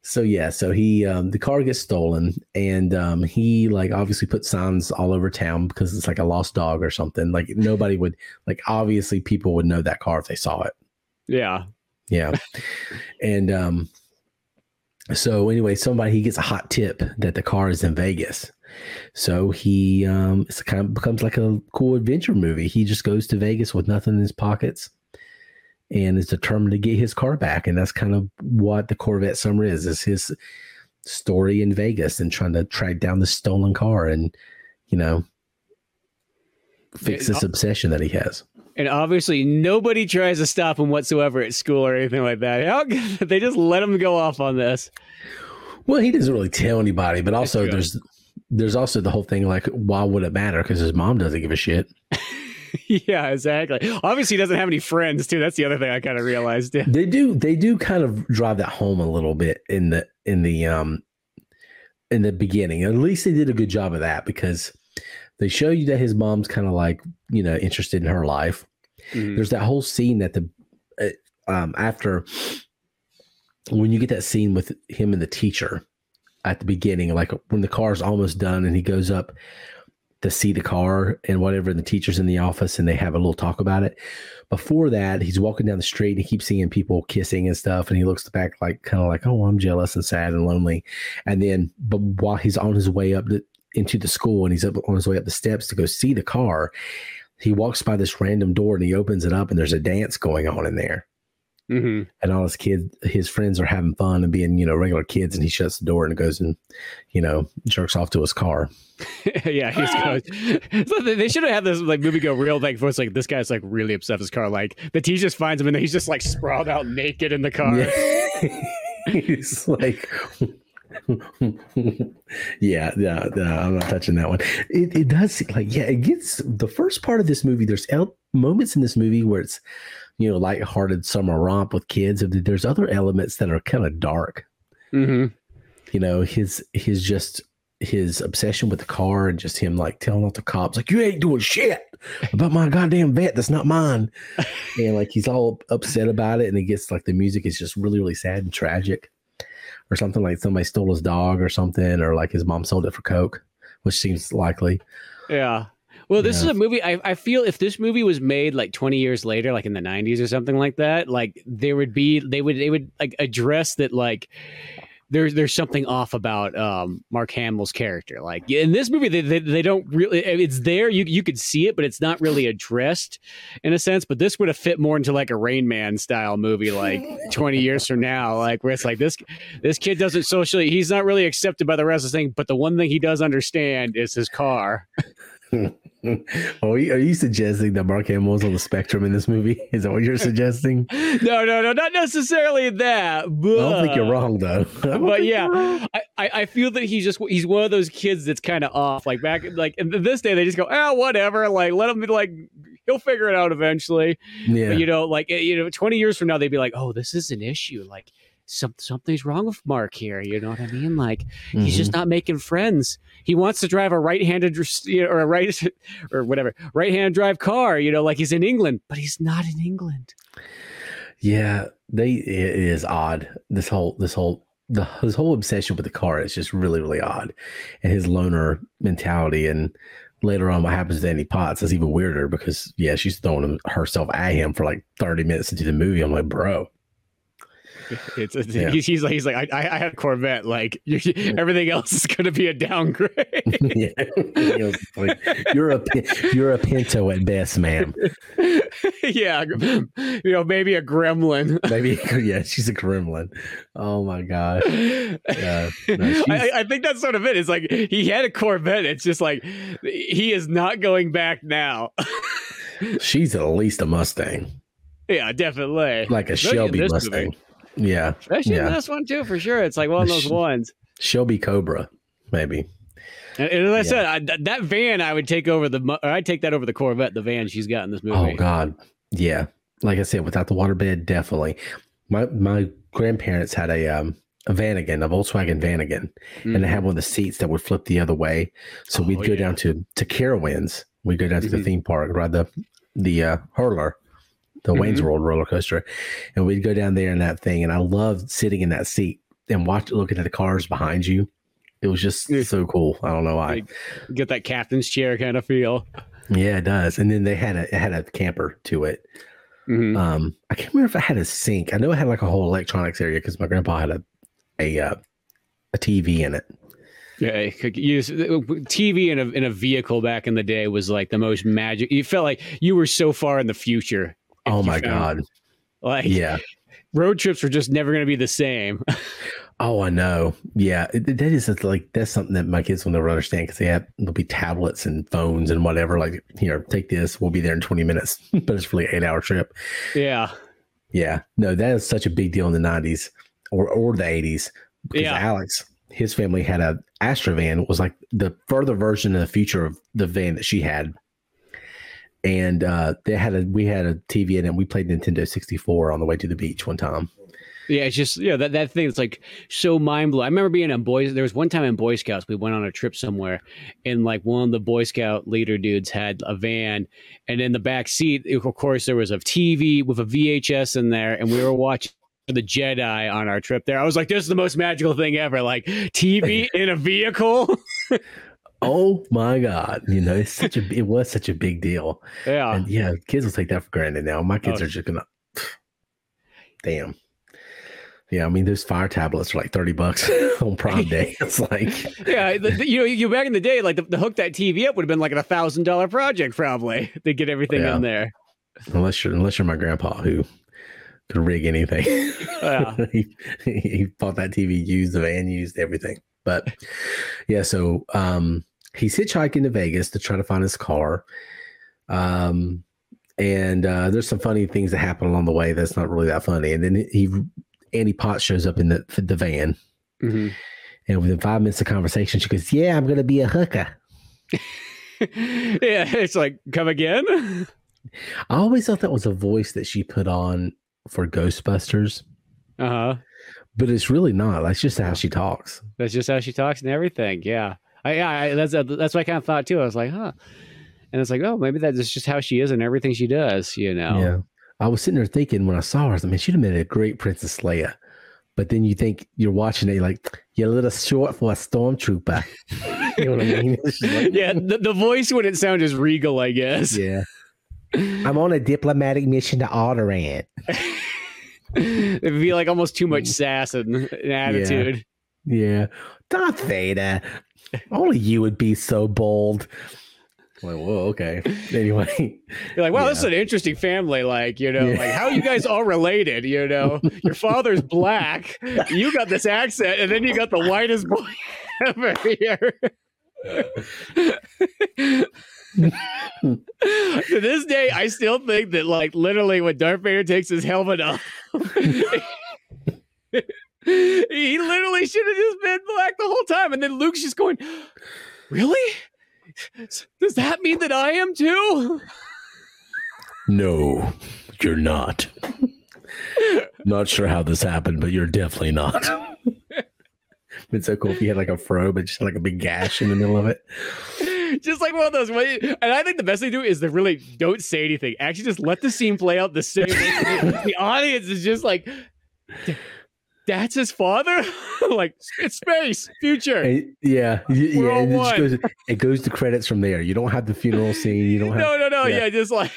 so yeah, so he um, the car gets stolen, and um, he like obviously put signs all over town because it's like a lost dog or something. Like nobody would like obviously people would know that car if they saw it. Yeah, yeah, and um, so anyway, somebody he gets a hot tip that the car is in Vegas. So he um, it's kind of becomes like a cool adventure movie. He just goes to Vegas with nothing in his pockets and is determined to get his car back. And that's kind of what the Corvette Summer is, is his story in Vegas and trying to track down the stolen car and, you know, fix this obsession that he has. And obviously, nobody tries to stop him whatsoever at school or anything like that. How, they just let him go off on this. Well, he doesn't really tell anybody, but also there's there's also the whole thing like, why would it matter? Because his mom doesn't give a shit. yeah, exactly. Obviously, he doesn't have any friends too. That's the other thing I kind of realized. They do. They do kind of drive that home a little bit in the in the um in the beginning. At least they did a good job of that because they show you that his mom's kind of like you know interested in her life. Mm-hmm. There's that whole scene that the uh, um after when you get that scene with him and the teacher at the beginning, like when the car's almost done and he goes up to see the car and whatever, and the teacher's in the office and they have a little talk about it. Before that, he's walking down the street and he keeps seeing people kissing and stuff, and he looks back like kind of like, oh, I'm jealous and sad and lonely. And then, but while he's on his way up to, into the school and he's up on his way up the steps to go see the car, he walks by this random door and he opens it up and there's a dance going on in there. Mm-hmm. And all his kids, his friends are having fun and being, you know, regular kids. And he shuts the door and goes and, you know, jerks off to his car. yeah, he's goes. so they should have had this like movie go real like for it's like this guy's like really upset with his car. Like the teacher just finds him and he's just like sprawled out naked in the car. Yeah. he's like. yeah, yeah, yeah, I'm not touching that one. It, it does like yeah, it gets the first part of this movie. There's el- moments in this movie where it's you know, lighthearted summer romp with kids. And There's other elements that are kind of dark. Mm-hmm. You know, his his just his obsession with the car and just him like telling off the cops like you ain't doing shit about my goddamn vet that's not mine and like he's all upset about it and he gets like the music is just really really sad and tragic or something like somebody stole his dog or something or like his mom sold it for coke which seems likely yeah well, this yeah. is a movie. I, I feel if this movie was made like 20 years later, like in the 90s or something like that, like there would be they would they would like address that like there's there's something off about um, Mark Hamill's character. Like in this movie, they, they, they don't really. It's there. You you could see it, but it's not really addressed in a sense. But this would have fit more into like a Rain Man style movie, like 20 years from now, like where it's like this this kid doesn't socially. He's not really accepted by the rest of the thing. But the one thing he does understand is his car. are, you, are you suggesting that Mark Hamill's on the spectrum in this movie? Is that what you're suggesting? no, no, no, not necessarily that. But, I don't think you're wrong though. But yeah, I, I feel that he's just he's one of those kids that's kind of off. Like back like in this day, they just go, ah, whatever. Like let him be like he'll figure it out eventually. Yeah, but, you know, like you know, twenty years from now, they'd be like, oh, this is an issue. Like some, something's wrong with Mark here. You know what I mean? Like mm-hmm. he's just mm-hmm. not making friends. He wants to drive a right-handed or a right or whatever right-hand drive car. You know, like he's in England, but he's not in England. Yeah, they it is odd. This whole this whole the his whole obsession with the car is just really really odd, and his loner mentality and later on what happens to Annie Potts is even weirder because yeah she's throwing herself at him for like 30 minutes into the movie i'm like bro it's, it's yeah. he's like he's like I, I had Corvette. Like everything else is going to be a downgrade. yeah, you're a you're a Pinto at best, ma'am. yeah, you know maybe a Gremlin. maybe yeah, she's a Gremlin. Oh my gosh. Uh, no, I, I think that's sort of it. It's like he had a Corvette. It's just like he is not going back now. she's at least a Mustang. Yeah, definitely. Like a Shelby Mustang. Movie. Yeah. Especially yeah. this one too, for sure. It's like one of those ones. Shelby Cobra, maybe. And, and as I said, I, that van I would take over the. I'd take that over the Corvette, the van she's got in this movie. Oh God, yeah. Like I said, without the waterbed, definitely. My my grandparents had a um a Vanagon, a Volkswagen Vanagon, mm-hmm. and it had mm-hmm. one of the seats that would flip the other way. So oh, we'd go yeah. down to to Carowinds. We'd go down to mm-hmm. the theme park, ride the the uh, hurler, the mm-hmm. Wayne's World roller coaster, and we'd go down there in that thing. And I loved sitting in that seat and watch looking at the cars behind you. It was just so cool. I don't know why. Get that captain's chair kind of feel. Yeah, it does. And then they had a it had a camper to it. Mm-hmm. Um, I can't remember if I had a sink. I know it had like a whole electronics area because my grandpa had a a uh, a TV in it. Yeah, use TV in a in a vehicle back in the day was like the most magic. You felt like you were so far in the future Oh my god! Like yeah, road trips are just never going to be the same. oh, I know. Yeah, that is like that's something that my kids will never understand because they have there'll be tablets and phones and whatever. Like here, take this. We'll be there in twenty minutes, but it's really an eight hour trip. Yeah, yeah. No, that is such a big deal in the nineties or or the eighties because yeah. Alex his family had a Astrovan was like the further version of the future of the van that she had and uh, they had a we had a TV in it. and we played Nintendo 64 on the way to the beach one time. Yeah, it's just yeah that that thing is like so mind blowing. I remember being in boys. There was one time in Boy Scouts we went on a trip somewhere, and like one of the Boy Scout leader dudes had a van, and in the back seat, of course, there was a TV with a VHS in there, and we were watching the Jedi on our trip there. I was like, this is the most magical thing ever. Like TV in a vehicle. oh my god you know it's such a it was such a big deal yeah and yeah kids will take that for granted now my kids oh. are just gonna damn yeah, I mean, those fire tablets are like 30 bucks on Prime Day. It's like, yeah, the, you know, you back in the day, like the, the hook that TV up would have been like a thousand dollar project probably to get everything yeah. in there. Unless you're, unless you're my grandpa who could rig anything. Yeah. he, he bought that TV used, the van used, everything. But yeah, so um, he's hitchhiking to Vegas to try to find his car. Um, and uh, there's some funny things that happen along the way that's not really that funny. And then he, Annie Potts shows up in the the van, mm-hmm. and within five minutes of conversation, she goes, "Yeah, I'm going to be a hooker." yeah, it's like, come again. I always thought that was a voice that she put on for Ghostbusters. Uh huh but it's really not. That's just how she talks. That's just how she talks and everything. Yeah, I, yeah, I, that's uh, that's what I kind of thought too. I was like, huh, and it's like, oh, maybe that's just how she is and everything she does. You know? Yeah. I was sitting there thinking when I saw her, I was like, man, she'd have been a great Princess Leia. But then you think you're watching it, you're like, you're a little short for a stormtrooper. you know what I mean? Like, yeah, the, the voice wouldn't sound as regal, I guess. Yeah. I'm on a diplomatic mission to Alderaan. It'd be like almost too much sass and, and attitude. Yeah. yeah. Darth Vader. Only you would be so bold. Like, whoa, okay. Anyway. You're like, wow, yeah. this is an interesting family. Like, you know, yeah. like how you guys all related, you know? Your father's black, you got this accent, and then you got the whitest boy ever here. to this day, I still think that, like, literally, when Darth Vader takes his helmet off, he literally should have just been black the whole time. And then Luke's just going, Really? Does that mean that I am too? No, you're not. not sure how this happened, but you're definitely not. It's so cool if you had like a fro, but just like a big gash in the middle of it. Just like one of those. And I think the best thing to do is to really don't say anything. Actually, just let the scene play out the same the audience is just like, that's his father? like, it's space, future. And, yeah. yeah. It, goes, it goes to credits from there. You don't have the funeral scene. You don't have. No, no, no. Yeah, yeah just like.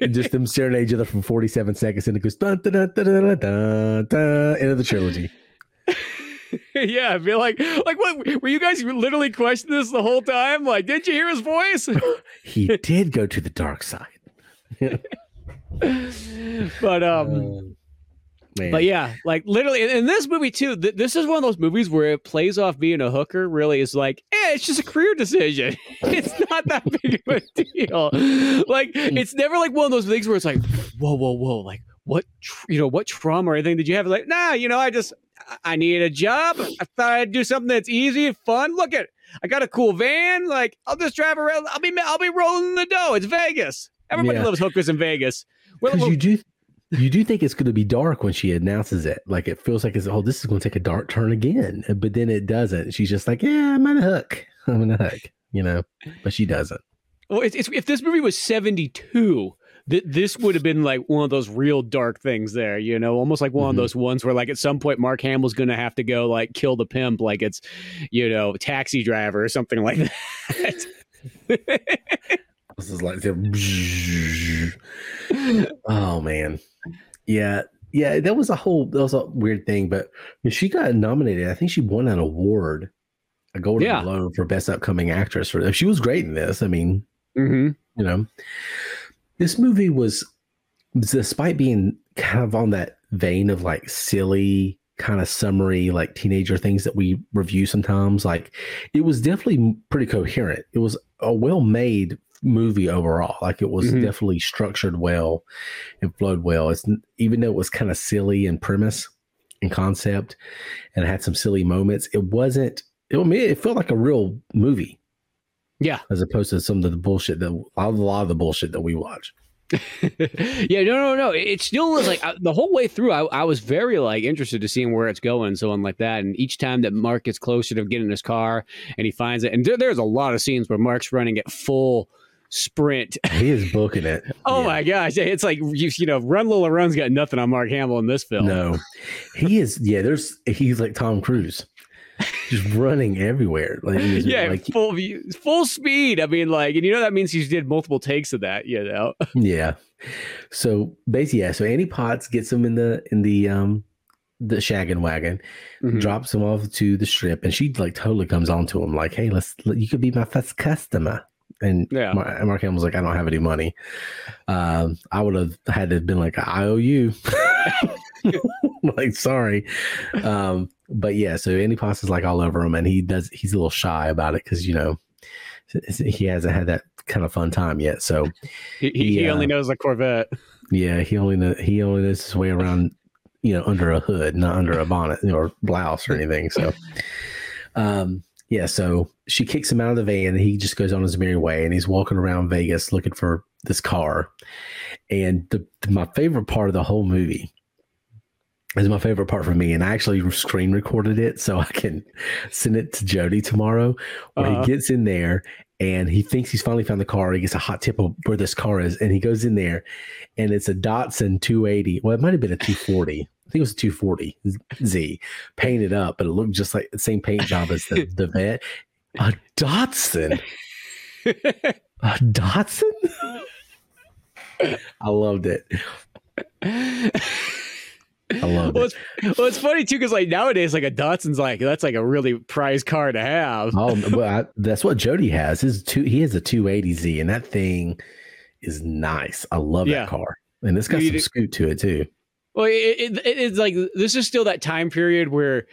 and just them staring at each other for 47 seconds and it goes dun, dun, dun, dun, dun, dun, dun, end of the trilogy. yeah, I feel like like what were you guys literally questioning this the whole time? Like, did you hear his voice? he did go to the dark side. but um uh, but yeah, like literally in this movie too, th- this is one of those movies where it plays off being a hooker really is like, eh, it's just a career decision. it's not that big of a deal. Like it's never like one of those things where it's like, whoa, whoa, whoa, like what tr- you know, what trauma or anything did you have? Like, nah, you know, I just I need a job. I thought I'd do something that's easy and fun. Look at, I got a cool van. Like I'll just drive around. I'll be, I'll be rolling the dough. It's Vegas. Everybody yeah. loves hookers in Vegas. Because you do, you do think it's going to be dark when she announces it. Like it feels like it's oh, this is going to take a dark turn again. But then it doesn't. She's just like, yeah, I'm on a hook. I'm on a hook. You know, but she doesn't. Well, it's, it's, if this movie was 72, th- this would have been like one of those real dark things there, you know, almost like one mm-hmm. of those ones where like at some point Mark Hamill's going to have to go like kill the pimp, like it's, you know, taxi driver or something like that. this is like oh man, yeah, yeah. That was a whole that was a weird thing, but when she got nominated, I think she won an award, a Golden yeah. Globe for Best Upcoming Actress. For she was great in this. I mean, mm-hmm. you know. This movie was, despite being kind of on that vein of like silly, kind of summary, like teenager things that we review sometimes, like it was definitely pretty coherent. It was a well made movie overall. Like it was mm-hmm. definitely structured well and flowed well. It's even though it was kind of silly in premise and concept and had some silly moments, it wasn't. It, I mean, it felt like a real movie. Yeah. As opposed to some of the bullshit that a lot of the bullshit that we watch. yeah, no, no, no. It still was like I, the whole way through. I, I was very like interested to seeing where it's going, so on like that. And each time that Mark gets closer to getting his car and he finds it, and there, there's a lot of scenes where Mark's running at full sprint. He is booking it. oh yeah. my gosh, it's like you, you know, Run Lola Run's got nothing on Mark Hamill in this film. No, he is. Yeah, there's he's like Tom Cruise just running everywhere. Like, yeah, like, full full speed. I mean, like, and you know that means he did multiple takes of that. You know. yeah. So basically, yeah. So Annie Potts gets him in the in the um the shaggin wagon, mm-hmm. drops him off to the strip, and she like totally comes on to him like, "Hey, let's you could be my first customer." And yeah. Mark was like, "I don't have any money." Um, I would have had to have been like, "I owe you." like, sorry. Um, but yeah, so Annie Potts is like all over him, and he does. He's a little shy about it because you know he hasn't had that kind of fun time yet. So he, he, he only uh, knows a Corvette. Yeah, he only know, he only knows his way around, you know, under a hood, not under a bonnet or blouse or anything. So, um, yeah, so she kicks him out of the van, and he just goes on his merry way, and he's walking around Vegas looking for this car. And the, my favorite part of the whole movie is my favorite part for me. And I actually screen recorded it so I can send it to Jody tomorrow. Where uh-huh. he gets in there and he thinks he's finally found the car. He gets a hot tip of where this car is, and he goes in there, and it's a Datsun 280. Well, it might have been a 240. I think it was a 240 Z painted up, but it looked just like the same paint job as the, the vet. A Datsun. a Datsun? I loved it. I love well, it. It's, well, it's funny too because like nowadays, like a Datsun's like that's like a really prized car to have. Oh, well, I, that's what Jody has. His two, he has a 280Z, and that thing is nice. I love yeah. that car, and it's got you some scoot to it too. Well, it, it, it's like this is still that time period where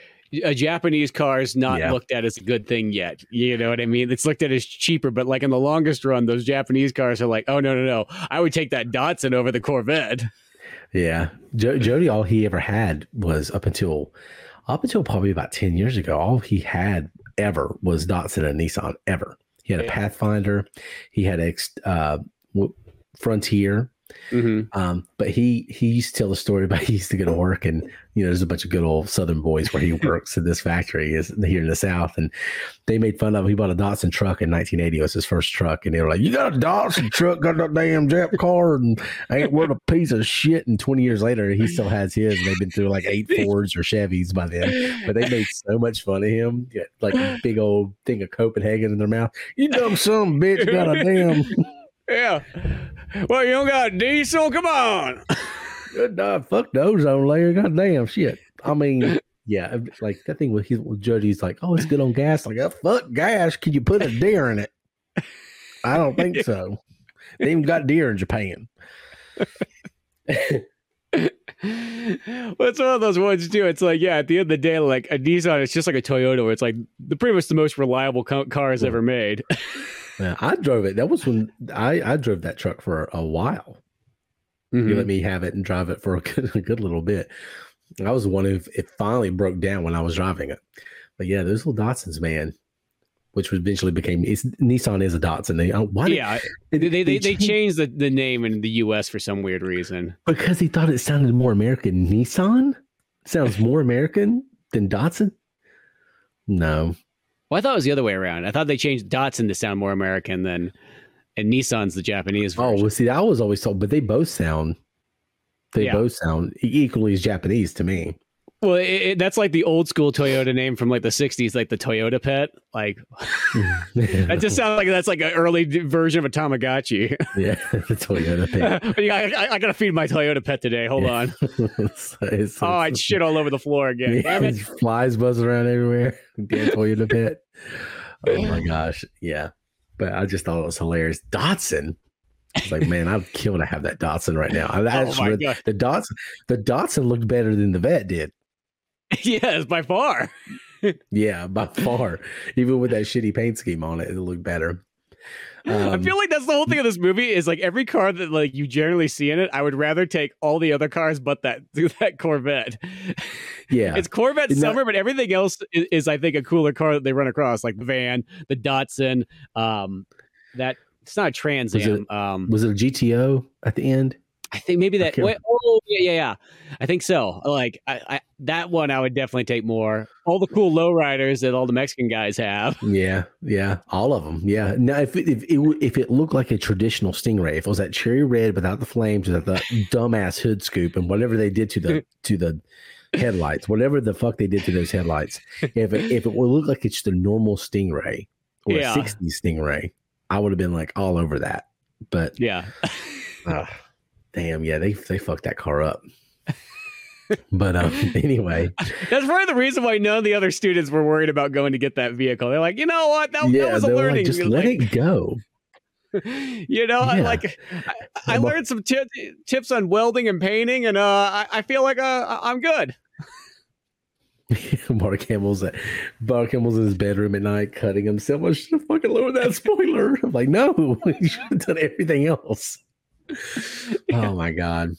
a Japanese car is not Yeah. looked at as a good thing yet. You know what I mean? It's looked at as cheaper, but like in the longest run, those Japanese cars are like, oh no, no, no, I would take that Datsun over the Corvette. Yeah, jo- Jody, all he ever had was up until up until probably about ten years ago. All he had ever was Datsun and Nissan ever. He had a Yeah. Pathfinder. He had a uh, Frontier. Mm-hmm. Um, but he he used to tell the story about he used to go to work and you know there's a bunch of good old Southern boys where he works in this factory is here in the South and they made fun of him. He bought a Datsun truck in 1980. It was his first truck and they were like, "You got a Datsun truck? Got that damn Jap car and ain't worth a piece of shit." And 20 years later, he still has his. And they've been through like eight Fords or Chevys by then. But they made so much fun of him, like a big old thing of Copenhagen in their mouth. You dumb son of a bitch got a damn. Yeah. Well, you don't got diesel. Come on. Good dog. Fuck the ozone layer. God damn shit. I mean, yeah, like that thing with his with Jody's like, oh, it's good on gas. Like, oh, fuck gas. Can you put a deer in it? I don't think so. They even got deer in Japan. well, it's one of those ones too. It's like, yeah, at the end of the day, like a Nissan, it's just like a Toyota, where it's like the pretty much the most reliable co- cars ever made. Yeah, I drove it. That was when I I drove that truck for a while. You Mhm. let me have it and drive it for a good, a good little bit. I was one of it finally broke down when I was driving it. But yeah, those little Datsuns, man, which eventually became it's, Nissan is a Datsun. They uh, why did- yeah, they, they they, they, changed- changed the, the name in the U.S. for some weird reason. because he thought it sounded more American. Nissan sounds more American than Datsun. No, Well, I thought it was the other way around. I thought they changed Datsun to sound more American than, and Nissan's the Japanese oh well, see, I was always told, but they both sound they Yeah. both sound equally as Japanese to me. Well, it, it, that's like the old school Toyota name from like the '60s, like the Toyota Pet. Like that just sounds like that's like an early version of a Tamagotchi. yeah, the Toyota Pet. Yeah, I, I, I gotta feed my Toyota Pet today. Hold Yeah. on. It's- it's- Oh, I shit all over the floor again. Yeah, Damn it. there's flies buzzing around everywhere. Damn Toyota pet. Oh my gosh. Yeah. But I just thought it was hilarious. Datsun. It's like, man, I'd kill to have that Datsun right now. I, Oh my God. the Datsun, the Datsun looked better than the vet did. yes, by far. Yeah, by far. Even with that shitty paint scheme on it, it looked better. I Um, feel like that's the whole thing of this movie is like every car that like you generally see in it, I would rather take all the other cars but that that Corvette. Yeah. It's Corvette Isn't summer, but everything else is, is I think a cooler car that they run across, like the van, the Datsun, um, that it's not a Trans Was Am. Um, was it a GTO at the end? I think maybe that. Wait, oh yeah, yeah, yeah. I think so. Like I, I, that one, I would definitely take more. All the cool lowriders that all the Mexican guys have. Yeah, yeah, all of them. Yeah. Now, if it, if it if it looked like a traditional Stingray, if it was that cherry red without the flames, without the dumbass hood scoop, and whatever they did to the to the headlights, whatever the fuck they did to those headlights, if it, if it would look like it's the normal Stingray or Yeah. a '60s Stingray, I would have been like all over that. But Yeah. uh, damn, yeah, they they fucked that car up. But um, anyway, That's probably the reason why none of the other students were worried about going to get that vehicle. They're like, you know what? That, that was a learning. like, just let like, it go. you know, I like I, I learned some ti- tips on welding and painting, and uh, I, I feel like uh, I'm good. Mark Hamill's at Mark Hamill's in his bedroom at night cutting himself. I should have fucking lowered that spoiler. I'm like, no, you should have done everything else. Oh my god.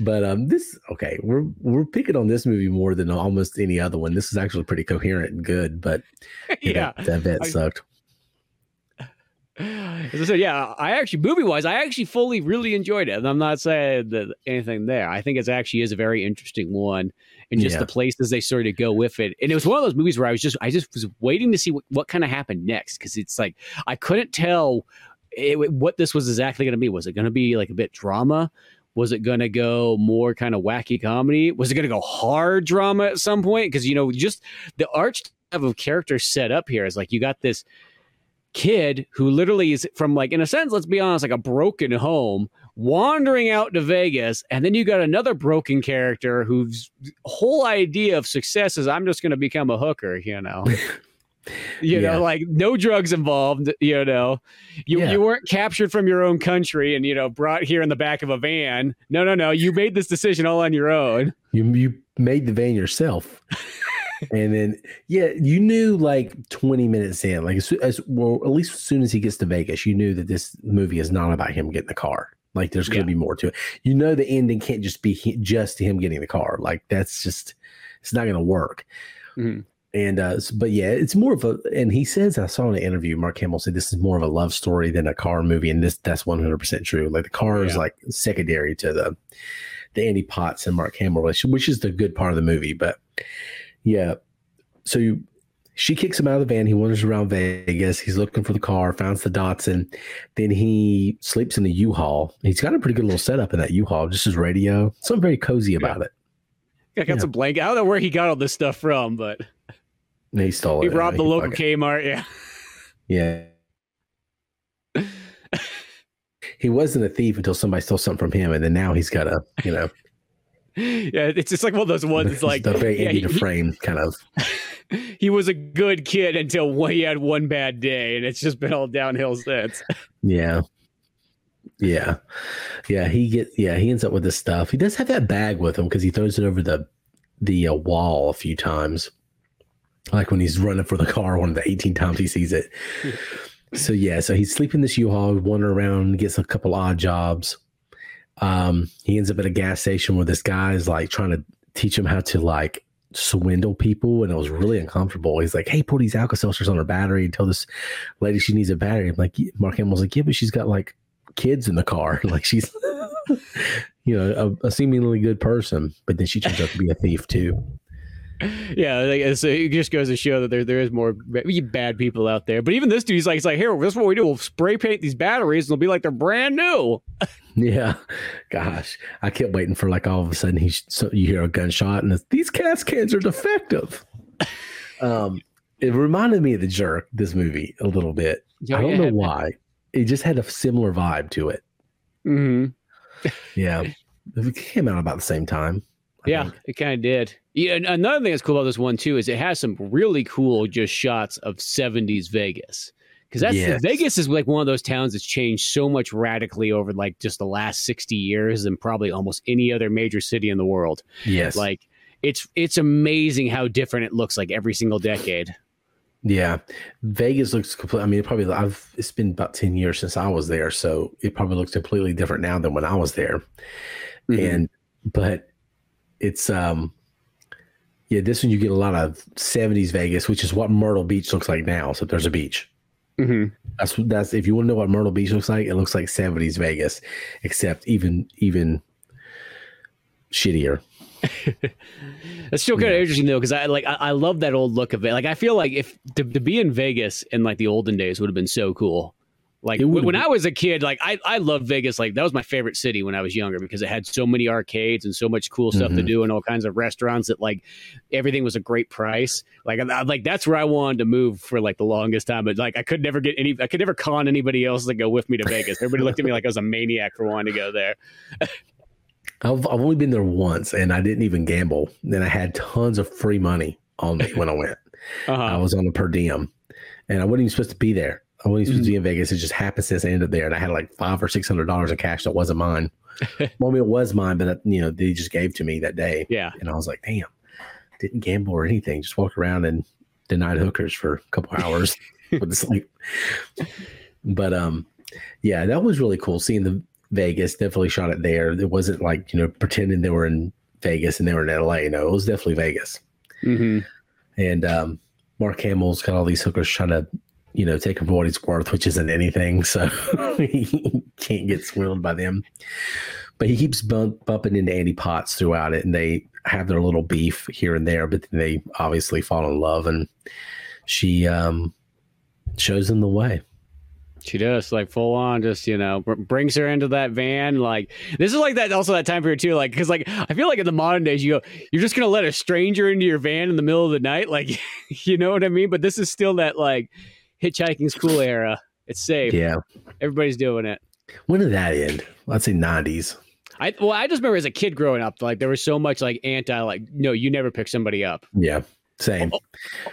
But um this okay, we're we're picking on this movie more than almost any other one. This is actually pretty coherent and good, but yeah. that, that vet sucked. As I said, yeah, I actually movie wise, I actually fully really enjoyed it. And I'm not saying that anything there. I think it actually is a very interesting one, and just Yeah. the places they sort of go with it. And it was one of those movies where I was just, I just was waiting to see what, what kind of happened next because it's like I couldn't tell it, what this was exactly going to be. Was it going to be like a bit drama? Was it going to go more kind of wacky comedy? Was it going to go hard drama at some point? Because you know, just the arch of characters set up here is like you got this kid who literally is from like in a sense let's be honest like a broken home wandering out to vegas and then you got another broken character whose whole idea of success is i'm just going to become a hooker you know you Yeah. know like no drugs involved you know you, Yeah. you weren't captured from your own country and you know brought here in the back of a van no no no you made this decision all on your own You you made the van yourself. and then yeah, you knew like 20 minutes in, like as, as well, at least as soon as he gets to Vegas, you knew that this movie is not about him getting the car. Like there's going to Yeah. be more to it. You know, the ending can't just be he, just him getting the car. Like that's just it's not going to work. Mhm. And uh, but yeah, it's more of a. And he says I saw in an interview, Mark Hamill said this is more of a love story than a car movie, and this that's 100 percent true. Like the car is like secondary to the the Annie Potts and Mark Hamill relationship, which is the good part of the movie. But yeah, so you, she kicks him out of the van. He wanders around Vegas. He's looking for the car, finds the Datsun. Then he sleeps in the U-Haul. He's got a pretty good little setup in that U-Haul, just his radio. Something very cozy about it. I got Yeah. some blanket. I don't know where he got all this stuff from, but he stole it. he it. robbed the He local Kmart. Yeah. Yeah. he wasn't a thief until somebody stole something from him, and then now he's got a, you know, Yeah, it's just like one of those ones. It's like the very yeah, he, to frame kind of. he- he was a good kid until one, he had one bad day, and it's just been all downhill since. Yeah. Yeah. Yeah. He get yeah, he ends up with this stuff. He does have that bag with him because he throws it over the the uh, wall a few times. Like when he's running for the car one of the 18 times he sees it. so yeah, so he's sleeping in this U-Haul, wandering around, gets a couple odd jobs. Um, he ends up at a gas station where this guy is like trying to teach him how to like swindle people, and it was really uncomfortable. He's like, "Hey, put these Alka Seltzers on her battery and tell this lady she needs a battery." I'm like, Mark Hamill's like, "Yeah, but she's got like kids in the car. like she's, you know, a, a seemingly good person, but then she turns out to be a thief too." yeah, like, so it just goes to show that there there is more bad people out there. But even this dude, he's like, he's like, here, this is what we do. We'll spray paint these batteries, and they'll be like they're brand new. Yeah, gosh, I kept waiting for like all of a sudden he's so you hear a gunshot and these gas cans are defective. um, it reminded me of the jerk. This movie a little bit. I don't know why. It just had a similar vibe to it. hmm Yeah, it came out about the same time. I Yeah, think. it kind of did. Yeah, and another thing that's cool about this one too is it has some really cool just shots of '70s Vegas because that's Yes. Vegas is like one of those towns that's changed so much radically over like just the last 60 years than probably almost any other major city in the world. Yes. Like it's it's amazing how different it looks like every single decade. Yeah, Vegas looks complete. I mean, it probably I've it's been about ten years since I was there, so it probably looks completely different now than when I was there. Mhm. And but it's um yeah, this one you get a lot of '70s Vegas, which is what Myrtle Beach looks like now. So there's a beach. Mhm. That's that's if you want to know what Myrtle Beach looks like, it looks like '70s Vegas, except even even shittier. It's still kind of interesting though, because I like I, I love that old look of it. Like I feel like if to, to be in Vegas in like the olden days would have been so cool. Like when, I was a kid, like I I loved Vegas. Like that was my favorite city when I was younger because it had so many arcades and so much cool stuff to Mhm. do and all kinds of restaurants that like everything was a great price. Like I, I- like that's where I wanted to move for like the longest time. But like I could never get any. I could never con anybody else to go with me to Vegas. Everybody looked at me like I was a maniac for wanting to go there. I've I've only been there once, and I didn't even gamble. Then I had tons of free money on me when I went. I Uh-huh. was on a per diem, and I wasn't even supposed to be there. I wasn't supposed to be in Vegas. It just happened since I ended up there, and I had like five or six hundred dollars in cash that wasn't mine. well, I mean, it was mine, but uh, you know, they just gave to me that day, Yeah. and I was like, damn, didn't gamble or anything. Just walked around and denied hookers for a couple hours with sleep. But um, yeah, that was really cool seeing the Vegas. Definitely shot it there. It wasn't like you know pretending they were in Vegas and they were in LA. No, it was definitely Vegas hmm and um, Mark Hamill's got all these hookers trying to, you know, take him for what he's worth, which isn't anything. So he can't get swindled by them. But he keeps bump, bumping into Annie Potts throughout it, and they have their little beef here and there. But they obviously fall in love, and she um, shows him the way. She does like full on, just you know, br- brings her into that van. Like this is like that, also that time period too. Like because like I feel like in the modern days, you go, you're just gonna let a stranger into your van in the middle of the night, like you know what I mean. But this is still that like hitchhiking school era. It's safe. Yeah. Everybody's doing it. When did that end? I'd say nineties. I well, I just remember as a kid growing up, like there was so much like anti, like no, you never pick somebody up. Yeah. Same.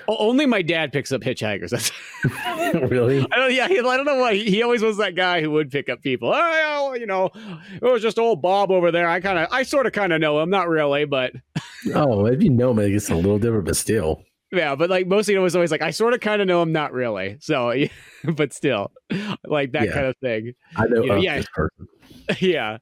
Only my dad picks up hitchhikers. That's really? I don't. Yeah, he, I don't know why. He, he always was that guy who would pick up people. Oh, you know, it was just old Bob over there. I kind of, I sort of, kind of know him. Not really, but oh, if you know him, it's a little different, but still. Yeah, but like mostly it was always like I sort of kind of know him, not really. So, but still, like that yeah. kind of thing. I know. You know yeah, yeah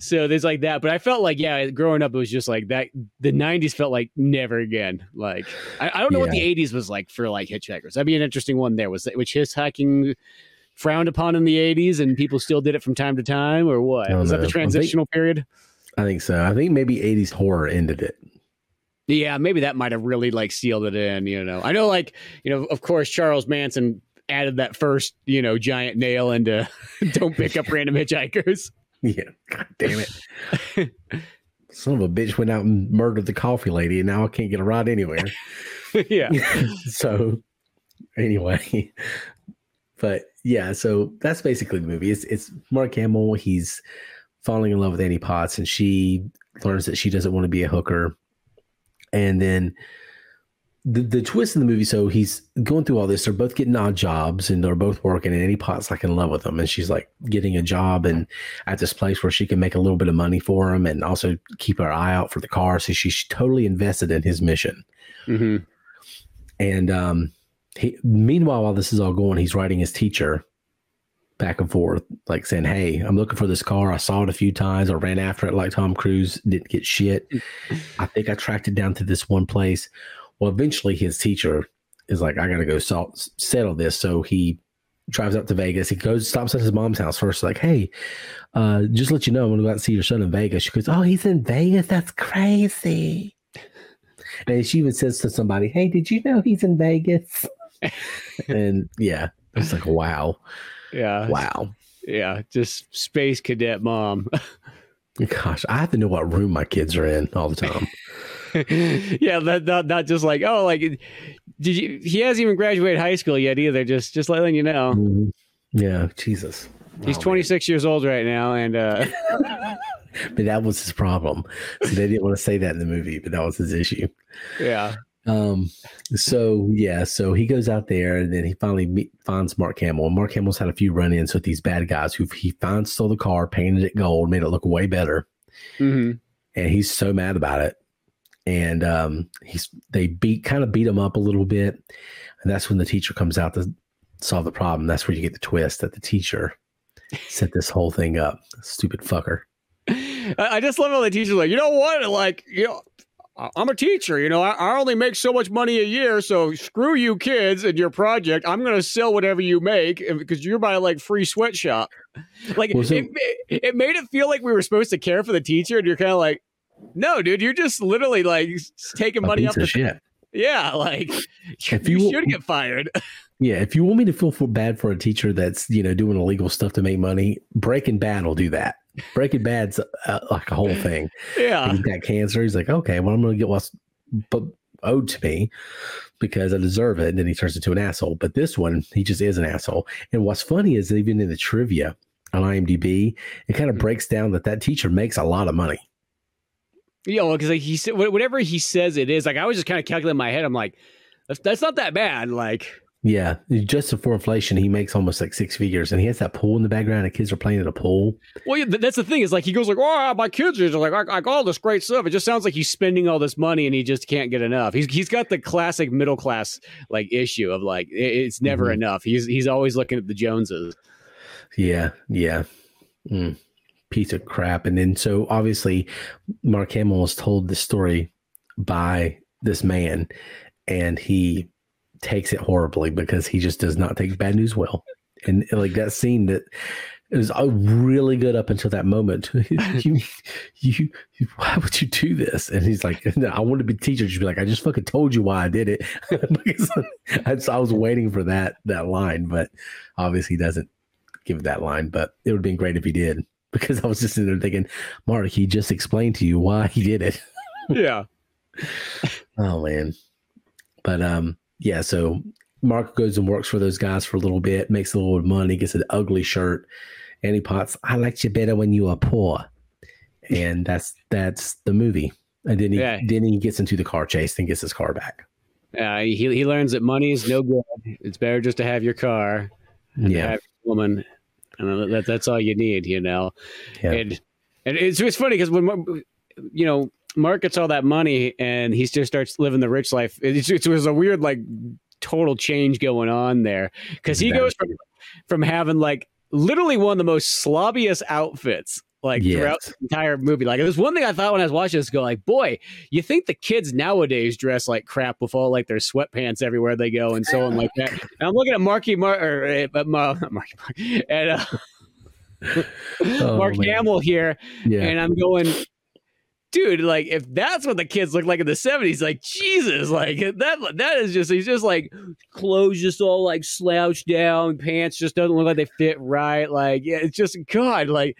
so there's like that but i felt like yeah growing up it was just like that the 90s felt like never again like i, I don't know yeah. what the 80s was like for like hitchhikers that'd be an interesting one there was that which hitchhiking frowned upon in the 80s and people still did it from time to time or what was know. that the transitional think, period i think so i think maybe 80s horror ended it yeah maybe that might have really like sealed it in you know i know like you know of course charles manson added that first you know giant nail into don't pick up random hitchhikers Yeah. God damn it. Son of a bitch went out and murdered the coffee lady, and now I can't get a ride anywhere. yeah. so, anyway, but yeah, so that's basically the movie. It's it's Mark Hamill. He's falling in love with Annie Potts, and she learns that she doesn't want to be a hooker, and then the, the twist in the movie, so he's going through all this. They're both getting odd jobs and they're both working, and Annie Potts like in love with him, and she's like getting a job and at this place where she can make a little bit of money for him and also keep her eye out for the car. So she's totally invested in his mission. Mm-hmm. And um, he, meanwhile, while this is all going, he's writing his teacher back and forth, like saying, "Hey, I'm looking for this car. I saw it a few times. I ran after it like Tom Cruise. Didn't get shit. I think I tracked it down to this one place." Well, eventually his teacher is like, I got to go salt, settle this. So he drives up to Vegas. He goes, stops at his mom's house first, like, hey, uh, just let you know, I'm going to go out and see your son in Vegas. She goes, oh, he's in Vegas? That's crazy. and she even says to somebody, hey, did you know he's in Vegas? and yeah, it's like, wow. Yeah. Wow. Yeah. Just space cadet mom. Gosh, I have to know what room my kids are in all the time. yeah, that, not not just like oh, like did you? He hasn't even graduated high school yet either. Just just letting you know. Mm-hmm. Yeah, Jesus. He's oh, 26 man. years old right now, and uh but that was his problem. So they didn't want to say that in the movie, but that was his issue. Yeah. Um. So yeah. So he goes out there, and then he finally meet, finds Mark Hamill. And Mark Hamill's had a few run-ins with these bad guys who he finds stole the car, painted it gold, made it look way better. Mm-hmm. And he's so mad about it and um, he's they beat kind of beat him up a little bit, and that's when the teacher comes out to solve the problem. That's where you get the twist that the teacher set this whole thing up. Stupid fucker. I just love how the teacher's like, you know what? Like, you know, I'm a teacher. You know, I, I, only make so much money a year. So screw you kids and your project. I'm going to sell whatever you make because you're my like free sweatshop. Like well, so, it, it made it feel like we were supposed to care for the teacher. And you're kind of like, no, dude, you're just literally like taking money up the shit. Yeah, like if you, you should get fired. Yeah, if you want me to feel for bad for a teacher that's you know doing illegal stuff to make money, Breaking Bad will do that. Breaking Bad's uh, like a whole thing. Yeah, he's got cancer. He's like, okay, well, I'm going to get what's owed to me because I deserve it. And then he turns into an asshole. But this one, he just is an asshole. And what's funny is even in the trivia on IMDb, it kind of mm-hmm. breaks down that that teacher makes a lot of money. You know, because like he said, whatever he says it is, like I was just kind of calculating in my head. I'm like, that's, that's not that bad. Like, yeah, just for inflation, he makes almost like six figures, and he has that pool in the background. And kids are playing at a pool. Well, that's the thing is like he goes like, "Oh, my kids are like, like, like all this great stuff." It just sounds like he's spending all this money and he just can't get enough. He's he's got the classic middle class like issue of like it's never mm-hmm. enough. He's he's always looking at the Joneses. Yeah, yeah. Mm piece of crap. And then so obviously Mark Hamill was told the story by this man and he takes it horribly because he just does not take bad news well. And like that scene that it was really good up until that moment. you, you, why would you do this? And he's like, I want to be teacher. Just be like, I just fucking told you why I did it. because I, I was waiting for that that line, but obviously he doesn't give that line. But it would have been great if he did because I was just sitting there thinking, Mark, he just explained to you why he did it. yeah. oh man. But um, yeah, so Mark goes and works for those guys for a little bit, makes a little money, gets an ugly shirt, and he pots, I liked you better when you were poor. And that's that's the movie. And then he yeah. then he gets into the car chase and gets his car back. Uh, he he learns that money is no good. It's better just to have your car and Yeah. have your woman, and that that's all you need, you know. Yeah. And and it's it's funny because when you know Mark gets all that money and he just starts living the rich life, it, it was a weird like total change going on there because he goes from from having like literally one of the most slobbiest outfits like Yes. throughout the entire movie. Like there's one thing I thought when I was watching this, go like, boy, you think the kids nowadays dress like crap with all like their sweatpants everywhere they go and so on like that. And I'm looking at Marky Mark or uh, Ma- Marky Mark and uh, Oh, Mark man. Hamill here, Yeah. and I'm going. Dude, like if that's what the kids look like in the '70s, like Jesus, like that that is just he's just like clothes just all like slouched down, pants just doesn't look like they fit right. Like yeah, it's just God, like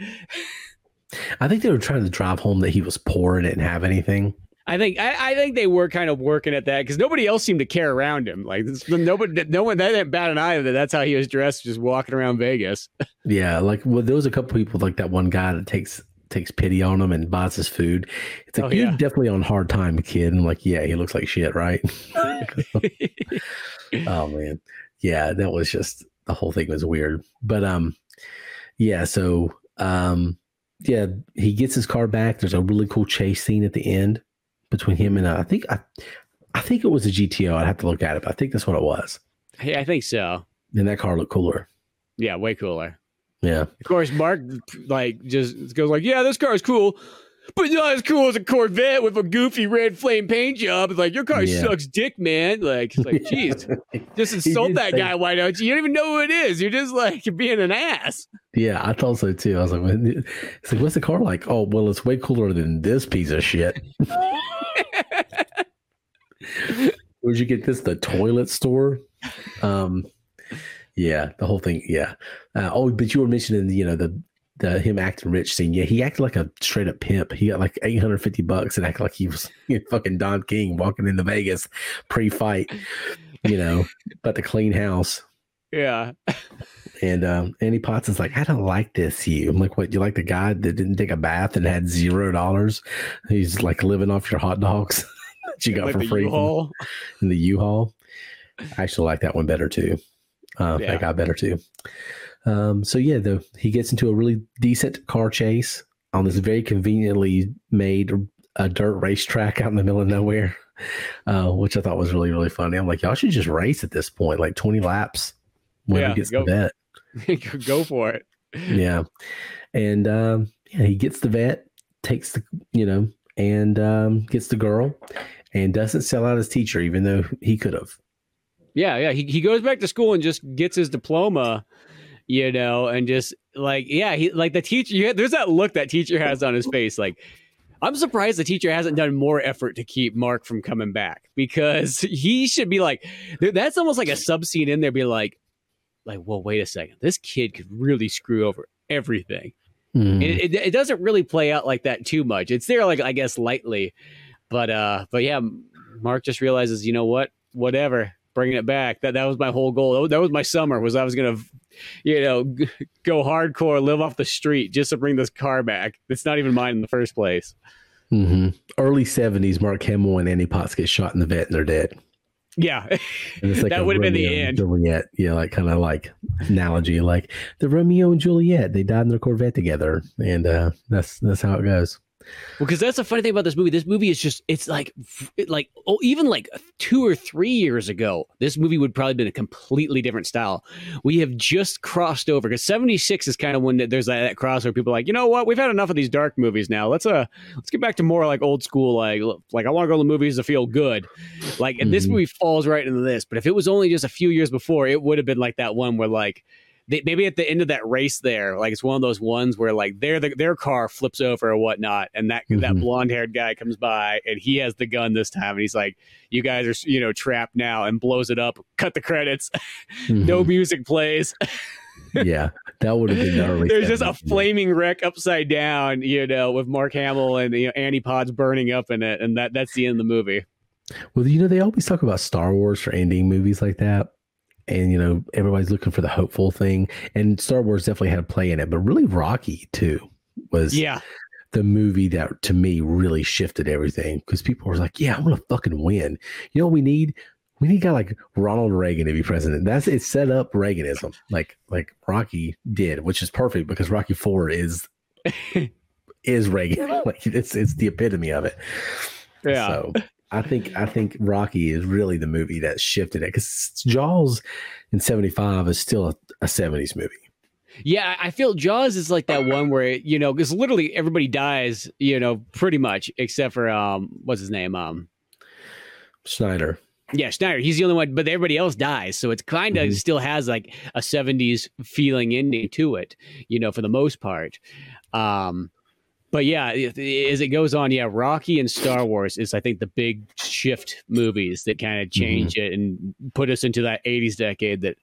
I think they were trying to drive home that he was poor and didn't have anything. I think I, I think they were kind of working at that because nobody else seemed to care around him. Like nobody, no one that didn't bat an eye that that's how he was dressed, just walking around Vegas. Yeah, like well, there was a couple people like that one guy that takes takes pity on him and buys his food. It's like Oh, you're yeah. definitely on hard time, kid. And like, yeah, he looks like shit, right? oh man, yeah, that was just the whole thing was weird. But um, yeah, so um, yeah, he gets his car back. There's a really cool chase scene at the end between him and uh, I think I, I think it was a GTO. I'd have to look at it, but I think that's what it was. Hey, I think so. And that car looked cooler. Yeah, way cooler. Yeah. Of course, Mark like just goes like, "Yeah, this car is cool, but not as cool as a Corvette with a goofy red flame paint job." It's like your car Yeah. sucks dick, man. Like, it's like, jeez, just insult that say- guy. Why don't you? You don't even know who it is. You're just like you're being an ass. Yeah, I thought so too. I was like, it's like, what's the car like? Oh, well, it's way cooler than this piece of shit. Where'd you get this? The toilet store? Um, yeah, the whole thing. Yeah. Uh, oh, but you were mentioning, you know, the the him acting rich scene. Yeah, he acted like a straight up pimp. He got like eight hundred fifty bucks and acted like he was you know, fucking Don King walking into Vegas pre fight. You know, about the clean house. yeah, And um, Annie Potts is like, I don't like this. You, I'm like, what? You like the guy that didn't take a bath and had zero dollars? He's like living off your hot dogs that you got like for free from- U-Haul. in the U-Haul. I actually like that one better too. Uh, Yeah. That guy better too. Um, so yeah, though he gets into a really decent car chase on this very conveniently made uh, dirt racetrack out in the middle of nowhere, uh, which I thought was really really funny. I'm like, y'all should just race at this point, like 20 laps when Yeah, he gets go. the vet Go for it. yeah and um yeah he gets the vet takes the you know and um gets the girl and doesn't sell out his teacher even though he could have Yeah, yeah. He he goes back to school and just gets his diploma, you know, and just like yeah, he like the teacher. You, there's that look that teacher has on his face, like. I'm surprised the teacher hasn't done more effort to keep Mark from coming back because he should be like, that's almost like a sub scene in there. Be like, like, well, wait a second, this kid could really screw over everything. Mhm. It, it, it doesn't really play out like that too much. It's there, like I guess, lightly, but uh, but yeah, Mark just realizes, you know what, whatever, bringing it back. That that was my whole goal. That was my summer. Was I was gonna, you know, go hardcore, live off the street, just to bring this car back. It's not even mine in the first place. Mhm. early 70s mark hamill and annie potts get shot in the vet and they're dead Yeah, like That would have been the end. juliet yeah like kind of like analogy like the romeo and juliet they died in their corvette together and uh that's that's how it goes Well, because that's the funny thing about this movie. This movie is just, it's like, like, oh, even like two or three years ago, this movie would probably been a completely different style. We have just crossed over because 76 is kind of when there's that, that crossover. People are like, you know what? We've had enough of these dark movies now. Let's, uh, let's get back to more like old school, like, like I want to go to the movies to feel good. Like, and this Mhm. movie falls right into this. But if it was only just a few years before, it would have been like that one where like, they, maybe at the end of that race there, like it's one of those ones where like their their car flips over or whatnot, and that that Mhm. blonde haired guy comes by and he has the gun this time, and he's like, "You guys are you know trapped now," and blows it up. Cut the credits. no Mhm. music plays. yeah that would have been the early There's just a flaming wreck upside down, you know, with Mark Hamill and you know, Annie Potts burning up in it, and that that's the end of the movie. Well, you know, they always talk about Star Wars for ending movies like that. And, you know, everybody's looking for the hopeful thing. And Star Wars definitely had a play in it, but really Rocky, too, was Yeah, the movie that to me really shifted everything because people were like, yeah, I'm going to fucking win. You know what we need? we need a guy like Ronald Reagan to be president. That's it set up Reaganism, like like Rocky did, which is perfect because Rocky Four is is Reagan. Like it's it's the epitome of it. Yeah. So I think I think Rocky is really the movie that shifted it because Jaws in '75 is still a, a '70s movie. Yeah, I feel Jaws is like that one where you know, because literally everybody dies, you know, pretty much except for um, what's his name, um, Schneider. Yeah, Schneider. He's the only one, but everybody else dies. So it's kind of Mhm. still has like a 70s feeling ending to it, you know, for the most part. Um, but yeah, as it goes on, yeah, Rocky and Star Wars is, I think, the big shift movies that kind of change it and put us into that 80s decade that,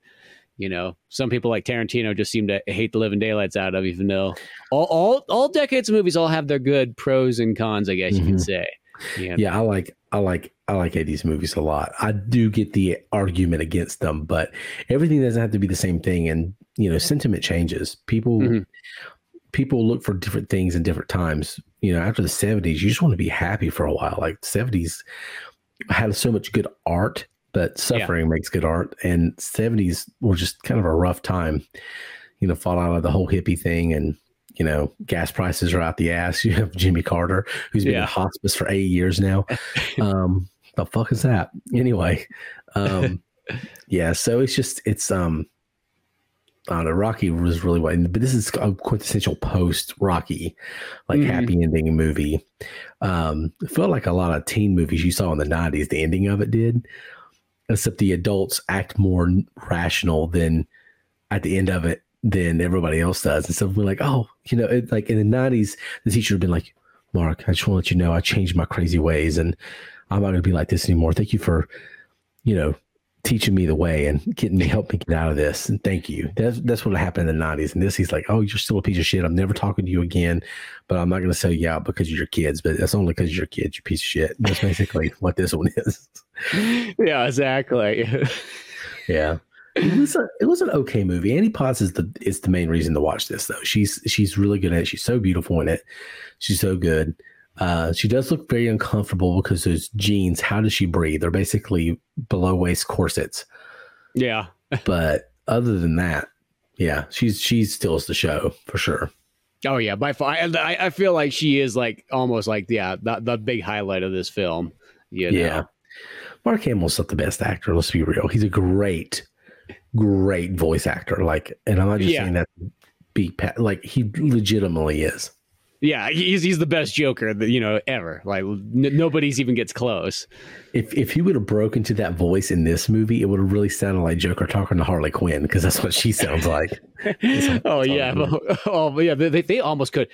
you know, some people like Tarantino just seem to hate the living daylights out of, even though all, all, all decades of movies all have their good pros and cons, I guess you could Mhm. say. You know? Yeah, I like I like I like 80s movies a lot. I do get the argument against them, but everything doesn't have to be the same thing and you know, sentiment changes. People Mhm. People look for different things in different times. You know, after the 70s, you just want to be happy for a while. Like 70s had so much good art, but suffering makes good art and 70s were just kind of a rough time. You know, fall out of the whole hippie thing and you know, gas prices are out the ass. You have Jimmy Carter, who's been Yeah. in hospice for eight years now. Um, the fuck is that? Anyway, um, yeah. So it's just it's um, I don't know. Rocky was really what, but this is a quintessential post Rocky, like Mhm. happy ending movie. Um, it felt like a lot of teen movies you saw in the '90s. The ending of it did, except the adults act more rational than at the end of it than everybody else does. And so we're like, oh, you know, it, like in the '90s, the teacher had been like, Mark, I just want to let you know I changed my crazy ways, and I'm not going to be like this anymore. Thank you for, you know, teaching me the way and getting me help me get out of this. And thank you. That's that's what happened in the '90s. And this, he's like, oh, you're still a piece of shit. I'm never talking to you again, but I'm not going to sell you out because you're kids. But that's only because you're kids. You piece of shit. That's basically what this one is. yeah, exactly. Yeah. It was a it was an okay movie. Annie Potts is the is the main reason to watch this though. She's she's really good at it. She's so beautiful in it. She's so good. Uh, she does look very uncomfortable because those jeans. How does she breathe? They're basically below waist corsets. yeah. But other than that, yeah, she's she steals the show for sure. Oh yeah, by far. I, I feel like she is like almost like yeah, the, the big highlight of this film. You know? Yeah. Mark Hamill's not the best actor. Let's be real. He's a great, great voice actor. Like, and I'm not just Yeah. saying that. Be like he legitimately is. Yeah, he's he's the best Joker that you know ever. Like n- nobody's even gets close. If if he would have broken to that voice in this movie, it would have really sounded like Joker talking to Harley Quinn because that's what she sounds like. oh yeah, but- oh yeah. They, they almost could.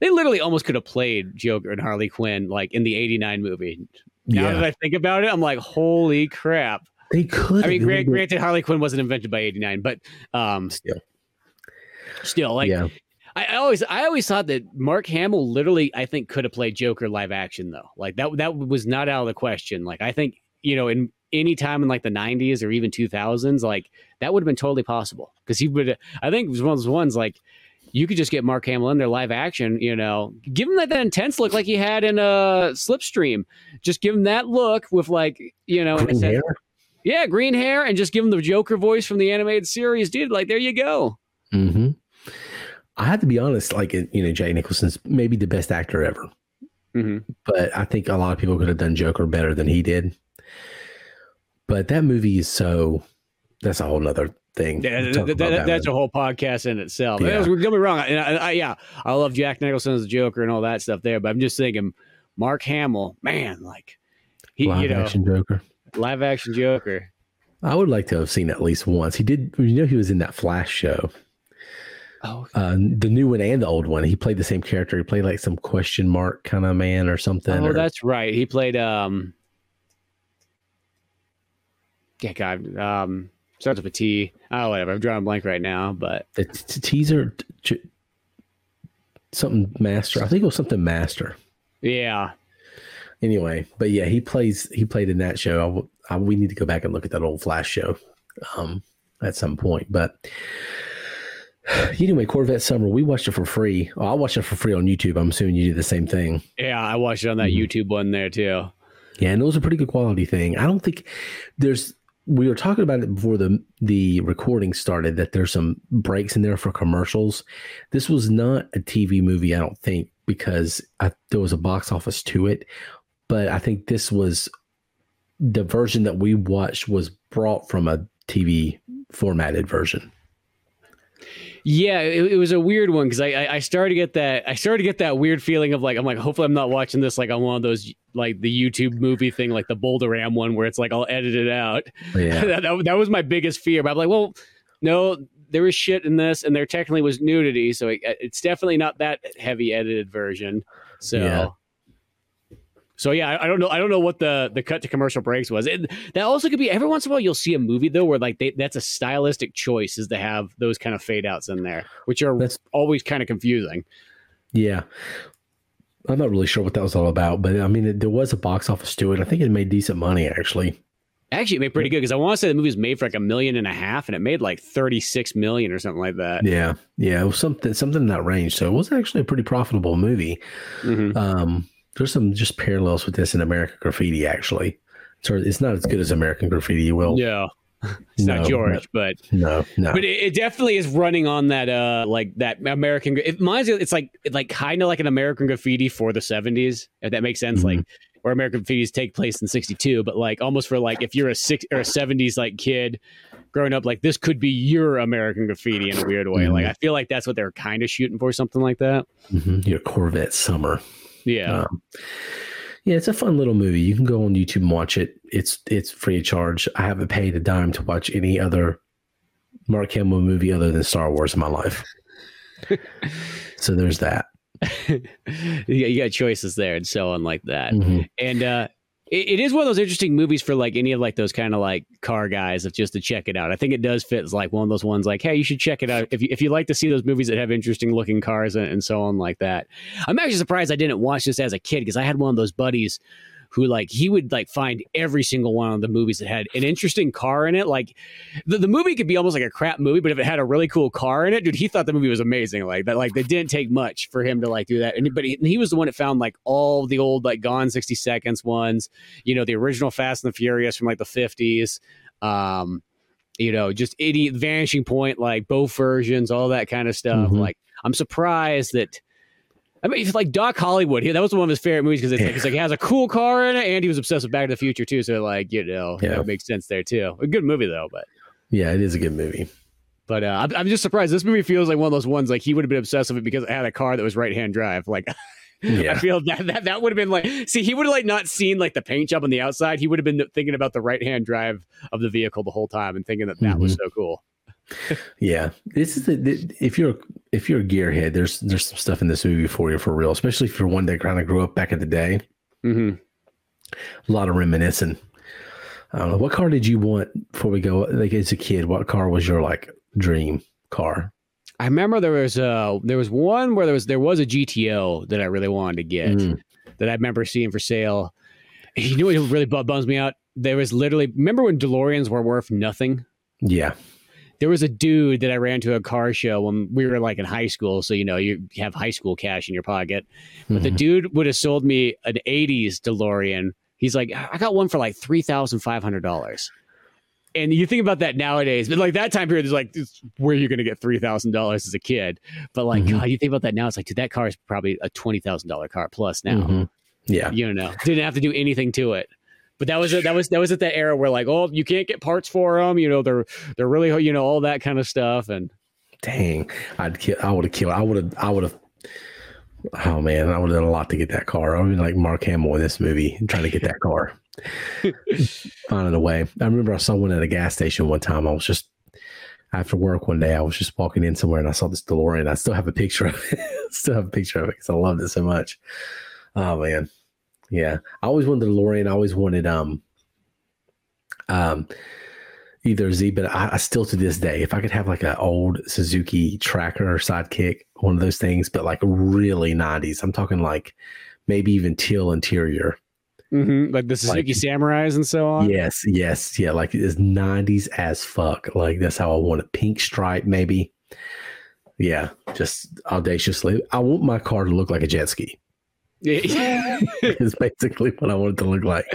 They literally almost could have played Joker and Harley Quinn like in the '89 movie. Now that yeah, I think about it, I'm like, holy crap. they could. I mean. It granted, Harley Quinn wasn't invented by '89, but um, still, still, like, yeah, I, I always, I always thought that Mark Hamill literally, I think, could have played Joker live action though. Like that, that was not out of the question. Like I think, you know, in any time in like the '90s or even 2000s, like that would have been totally possible because he would. I think it was one of those ones like you could just get Mark Hamill in there live action. You know, give him that, that intense look like he had in uh, Slipstream. Just give him that look with like, you know, green instead- hair. yeah, green hair, and just give him the Joker voice from the animated series, dude. Like there you go. hmm I have to be honest. Like you know, Jack Nicholson's maybe the best actor ever. hmm but I think a lot of people could have done Joker better than he did. But that movie is so that's a whole nother thing. Yeah, that- that- that that's a whole podcast in itself. Yeah. Don't get me wrong. I, I, I- yeah, I love Jack Nicholson as a Joker and all that stuff there, but I'm just thinking, Mark Hamill, man, like he, live you know, action Joker. live action Joker. I would like to have seen at least once. He did. You know, he was in that Flash show, Oh, uh, the new one and the old one. He played the same character. He played like some question mark kind of man or something. oh, or- that's right. He played. um Yeah, God, um, starts with a T. Oh, whatever. I'm drawing a blank right now, but the t- teaser. t- something master. I think it was something master. yeah, anyway but yeah he plays he played in that show I I we need to go back and look at that old flash show um at some point but anyway corvette summer we watched it for free oh, i watched it for free on youtube i'm assuming you do the same thing yeah. I watched it on that Mhm. YouTube one there too. yeah and it was a pretty good quality thing i don't think there's we were talking about it before the the recording started that there's some breaks in there for commercials. This was not a TV movie, I don't think, because I, there was a box office to it. But I think this was the version that we watched was brought from a TV formatted version. Yeah, it, it was a weird one because I, I started to get that I started to get that weird feeling of like I'm like hopefully I'm not watching this like on one of those like the YouTube movie thing like the Boulder Ram one where it's like I'll edit it out. Yeah, that, that, that was my biggest fear. But I'm like, well, no, there was shit in this, and there technically was nudity, so it, it's definitely not that heavy edited version. So. Yeah. So yeah, I, I, don't know. I don't know what the the cut to commercial breaks was. It, that also could be every once in a while you'll see a movie though where like they, that's a stylistic choice is to have those kind of fade outs in there, which are that's, always kind of confusing. Yeah, I'm not really sure what that was all about, but I mean, it, there was a box office to it. I think it made decent money actually. Actually, it made pretty good because I want to say the movie was made for like a million and a half, and it made like thirty six million or something like that. Yeah, yeah, it was something something in that range. So it was actually a pretty profitable movie. Mm-hmm. Um, there's some just parallels with this in American Graffiti, actually. So it's not as good as American Graffiti, you will. Yeah. It's no, not George, no, but no, no. But it, it, definitely is running on that, uh, like that American. It reminds me, it's like, like kind of like an American Graffiti for the '70s, if that makes sense. Mm-hmm. Like where American Graffitis take place in '62, but like almost for like if you're a six or a '70s like kid growing up, like this could be your American Graffiti in a weird way. Mm-hmm. Like I feel like that's what they're kind of shooting for, something like that. Mm-hmm. Your Corvette Summer. Yeah. Um, yeah, it's a fun little movie. You can go on YouTube and watch it. It's it's free of charge. I haven't paid a dime to watch any other Mark Hamill movie other than Star Wars in my life. so there's that. you got choices there and so on like that. Mm-hmm. And uh it, it is one of those interesting movies for like any of like those kind of like car guys of just to check it out. I think it does fit as like one of those ones like, hey, you should check it out if you, if you like to see those movies that have interesting looking cars and, and so on like that. I'm actually surprised I didn't watch this as a kid because I had one of those buddies who like he would like find every single one of the movies that had an interesting car in it. Like the, the movie could be almost like a crap movie, but if it had a really cool car in it, dude, he thought the movie was amazing. Like that, like they didn't take much for him to like do that. And but he, he was the one that found like all the old like Gone sixty seconds ones, you know, the original Fast and the Furious from like the fifties. Um, you know, just idiot vanishing point, like both versions, all that kind of stuff. Mm-hmm. Like, I'm surprised that I mean, if like Doc Hollywood, that was one of his favorite movies because it's, like, it's like he has a cool car in it, and he was obsessed with Back to the Future too. So like, you know, yeah. it makes sense there too. A good movie though, but yeah, it is a good movie. But uh, I'm, I'm just surprised. This movie feels like one of those ones like he would have been obsessed with it because it had a car that was right hand drive. Like, yeah. I feel that that, that would have been like, see, he would have like not seen like the paint job on the outside. He would have been thinking about the right hand drive of the vehicle the whole time and thinking that that mm-hmm. was so cool yeah, this is the, if you're if you're a gearhead, there's there's some stuff in this movie for you for real, especially if you're one that kind of grew up back in the day. Mm-hmm. A lot of reminiscing. I don't know what car did you want before we go. Like as a kid, what car was your like dream car? I remember there was uh there was one where there was there was a GTO that I really wanted to get mm. that I remember seeing for sale. You know what really bums me out? There was literally remember when DeLoreans were worth nothing. Yeah, there was a dude that I ran to a car show when we were like in high school. So, you know, you have high school cash in your pocket. But mm-hmm. the dude would have sold me an 80s DeLorean. He's like, I got one for like $3,500. And you think about that nowadays, but like that time period is like, where you're you going to get $3,000 as a kid? But like, mm-hmm. God, you think about that now, it's like, dude, that car is probably a $20,000 car plus now. Mm-hmm. Yeah. You know, didn't have to do anything to it. But that was a, that was that was at that era where like, oh, you can't get parts for them. You know, they're they're really you know all that kind of stuff. And dang, I'd kill. I would have killed. I would have. I would have. Oh man, I would have done a lot to get that car. I mean, like Mark Hamill in this movie, trying to get that car, finding a way. I remember I saw one at a gas station one time. I was just after work one day. I was just walking in somewhere and I saw this DeLorean. I still have a picture of it. still have a picture of it because I loved it so much. Oh man, yeah. I always wanted the DeLorean. I always wanted um um either Z, but I, I, still to this day, if I could have like an old Suzuki tracker or sidekick, one of those things, but like really 90s. I'm talking like maybe even teal interior. Mm-hmm. Like the Suzuki like, Samurais and so on. Yes, yes, yeah. Like it's 90s as fuck. Like that's how I want it. Pink stripe, maybe. Yeah, just audaciously. I want my car to look like a jet ski. is basically what I want it to look like.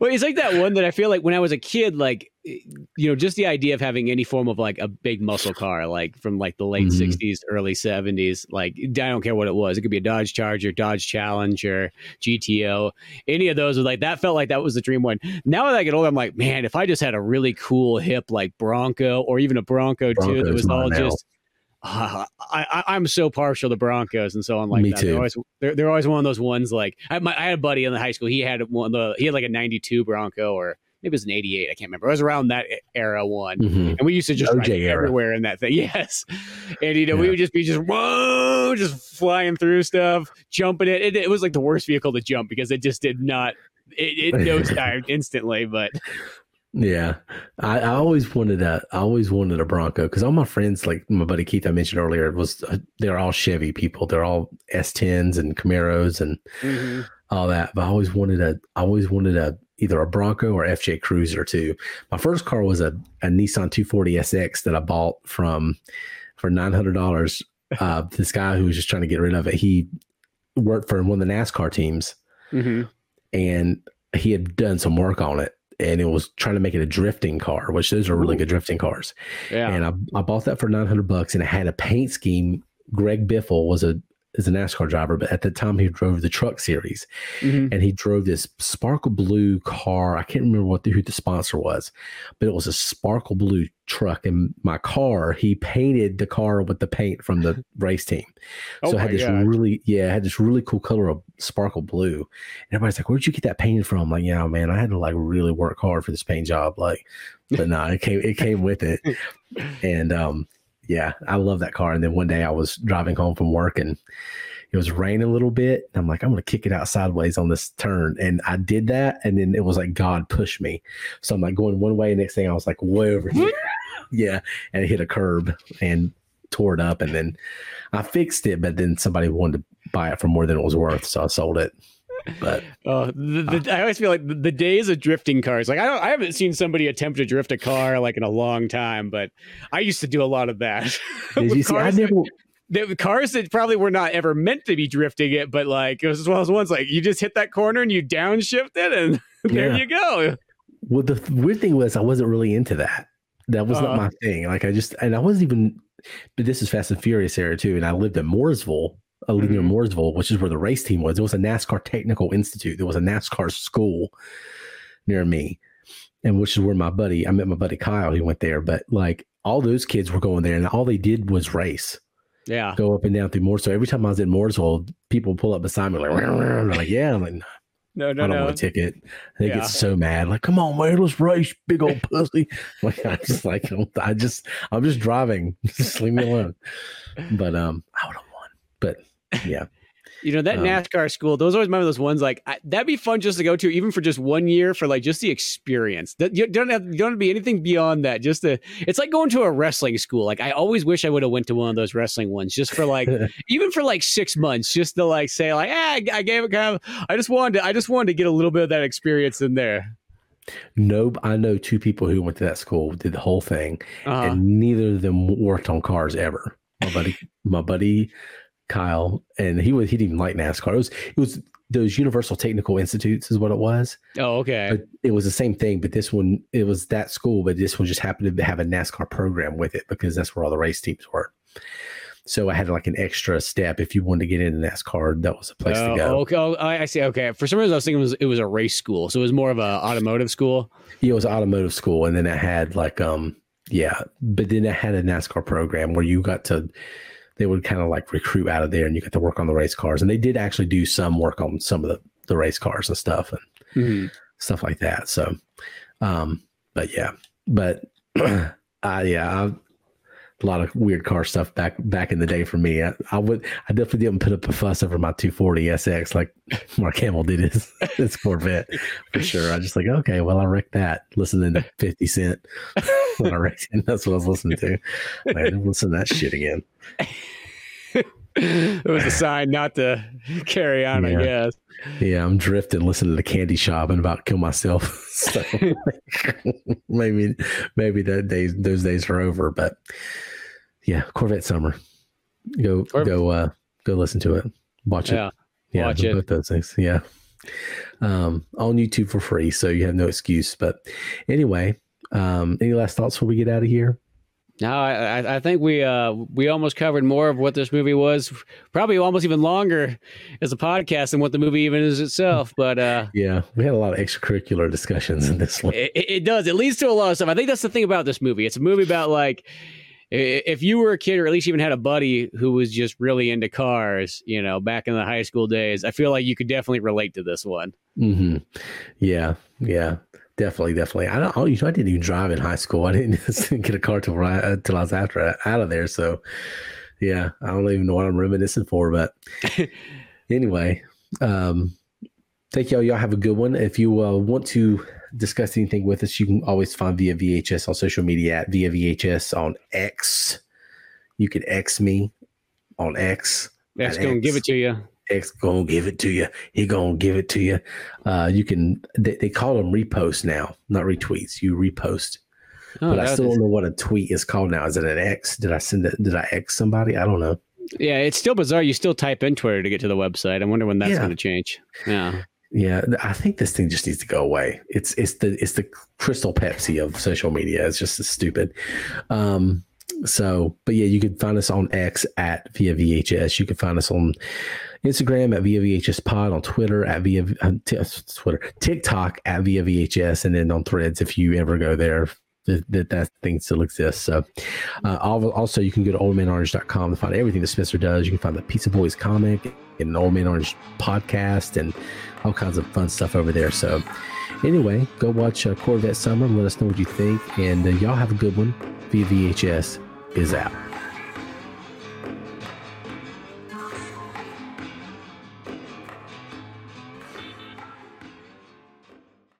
Well, it's like that one that I feel like when I was a kid, like you know, just the idea of having any form of like a big muscle car, like from like the late mm-hmm. '60s, early '70s, like I don't care what it was. It could be a Dodge Charger, Dodge Challenger, GTO, any of those. Was like that felt like that was the dream one. Now that I get older, I'm like, man, if I just had a really cool hip like Bronco or even a Bronco Broncos too, that was all just uh, I, am so partial to Broncos and so on like Me that. Too. They're always, they're, they're always one of those ones like I, my, I had a buddy in the high school. He had one the he had like a '92 Bronco or maybe it was an 88. I can't remember. It was around that era one. Mm-hmm. And we used to just ride everywhere in that thing. Yes. And, you know, yeah. we would just be just, whoa, just flying through stuff, jumping it. it. It was like the worst vehicle to jump because it just did not, it, it nosedived instantly. But yeah, I, I, always wanted a. I always wanted a Bronco because all my friends, like my buddy Keith, I mentioned earlier, was uh, they're all Chevy people. They're all S10s and Camaros and mm-hmm. all that. But I always wanted a. I always wanted a either a Bronco or FJ Cruiser too. My first car was a, a Nissan 240 SX that I bought from for nine hundred dollars. Uh, this guy who was just trying to get rid of it, he worked for one of the NASCAR teams, mm-hmm. and he had done some work on it and it was trying to make it a drifting car, which those are really Ooh. good drifting cars. Yeah. And I, I bought that for 900 bucks and it had a paint scheme. Greg Biffle was a is a NASCAR driver, but at the time he drove the truck series mm-hmm. and he drove this sparkle blue car. I can't remember what the, who the sponsor was, but it was a sparkle blue truck. And my car, he painted the car with the paint from the race team. Oh so I had this God. really, yeah, I had this really cool color of sparkle blue. And everybody's like, where'd you get that painted from? I'm like, yeah, man, I had to like really work hard for this paint job. Like, but no, it came, it came with it. And, um, yeah, I love that car. And then one day I was driving home from work and it was raining a little bit. I'm like, I'm going to kick it out sideways on this turn. And I did that. And then it was like God pushed me. So I'm like going one way. and Next thing I was like way over here. yeah. And it hit a curb and tore it up. And then I fixed it. But then somebody wanted to buy it for more than it was worth. So I sold it but oh, the, the, I always feel like the, the, days of drifting cars. Like I don't, I haven't seen somebody attempt to drift a car like in a long time, but I used to do a lot of that. Did you see? I never. The cars that probably were not ever meant to be drifting it, but like it was as well as ones like you just hit that corner and you downshift it, and there yeah. you go. Well, the weird thing was I wasn't really into that. That was uh, not uh-huh. my thing. Like I just, and I wasn't even. But this is Fast and Furious era too, and I lived in Mooresville, living mm-hmm. Mooresville, which is where the race team was. It was a NASCAR Technical Institute. There was a NASCAR school near me, and which is where my buddy, I met my buddy Kyle. He went there, but like all those kids were going there, and all they did was race. Yeah, go up and down through Mooresville. Every time I was in Mooresville, people pull up beside me like, like yeah, I'm like. No, no, I don't no. want a ticket. They yeah. get so mad. Like, come on, man, let's race, big old pussy. like, I just like, I just, I'm just driving. Just leave me alone. But um, I would. But yeah. You know that um, NASCAR school; those always remember those ones. Like I, that'd be fun just to go to, even for just one year, for like just the experience. That you don't have, you don't have to be anything beyond that. Just the, it's like going to a wrestling school. Like I always wish I would have went to one of those wrestling ones, just for like, even for like six months, just to like say like, ah, I, I gave it kind of. I just wanted, to, I just wanted to get a little bit of that experience in there. No, I know two people who went to that school, did the whole thing, uh-huh. and neither of them worked on cars ever. My buddy, my buddy Kyle, and he was he didn't even like NASCAR. It was it was those Universal Technical Institutes is what it was. Oh, okay. But it was the same thing, but this one it was that school, but this one just happened to have a NASCAR program with it because that's where all the race teams were. So I had like an extra step if you wanted to get into NASCAR. That was a place to go. Okay, oh, I see. Okay, for some reason I was thinking it was it was a race school, so it was more of a automotive school. Yeah, it was automotive school, and then it had like um yeah, but then it had a NASCAR program where you got to they would kind of like recruit out of there and you get to work on the race cars. And they did actually do some work on some of the, the race cars and stuff and mm-hmm. stuff like that. So, um, but yeah, but uh, yeah, I, a lot of weird car stuff back back in the day for me. I, I, would I definitely didn't put up a fuss over my 240 SX like Mark Hamill did his his Corvette for sure. I just like okay, well I wrecked that listening to 50 Cent when I wrecked it. That's what I was listening to. I didn't listen to that shit again. it was a sign not to carry on, yeah. I guess. Yeah, I'm drifting, listening to the Candy Shop and about to kill myself. so maybe maybe that days those days are over. But yeah, Corvette Summer. Go Corvette. go uh go listen to it. Watch yeah. it. Yeah, Watch it. both those things. Yeah. Um, on YouTube for free, so you have no excuse. But anyway, um, any last thoughts before we get out of here? No, I, I- think we uh, we almost covered more of what this movie was, probably almost even longer as a podcast than what the movie even is itself. But uh, Yeah, we had a lot of extracurricular discussions in this one. it, it does. It leads to a lot of stuff. I think that's the thing about this movie. It's a movie about like if you were a kid or at least even had a buddy who was just really into cars, you know, back in the high school days, I feel like you could definitely relate to this one. Mm-hmm. Yeah, yeah, definitely, definitely. I don't. oh, You know, I didn't even drive in high school. I didn't get a car till right, until I was after out of there. So, yeah, I don't even know what I'm reminiscing for. But anyway, um, thank y'all. Y'all have a good one. If you uh, want to discuss anything with us, you can always find via VHS on social media at via VHS on X. You can X me on X. That's At going to give it to you. X gonna give it to you. He gonna give it to you. Uh, you can. They, they call them reposts now, not retweets. You repost, Oh, but I still was- don't know what a tweet is called now. Is it an X? Did I send it? Did I X somebody? I don't know. yeah, it's still bizarre. You still type in Twitter to get to the website. I wonder when that's Yeah. going to change. Yeah. Yeah, I think this thing just needs to go away. It's it's the it's the crystal Pepsi of social media. It's just stupid. Um, so, but yeah, you can find us on X at via VHS. You can find us on Instagram at via VHS Pod, on Twitter at via uh, t- Twitter, TikTok at via VHS, and then on Threads if you ever go there. That, that that thing still exists. So, uh, also you can go to oldmanorange.com to find everything that Spencer does. You can find the Pizza Boyz comic and Old Man Orange podcast and all kinds of fun stuff over there. So, anyway, go watch uh, Corvette Summer let us know what you think. And uh, y'all have a good one. Via VHS is out.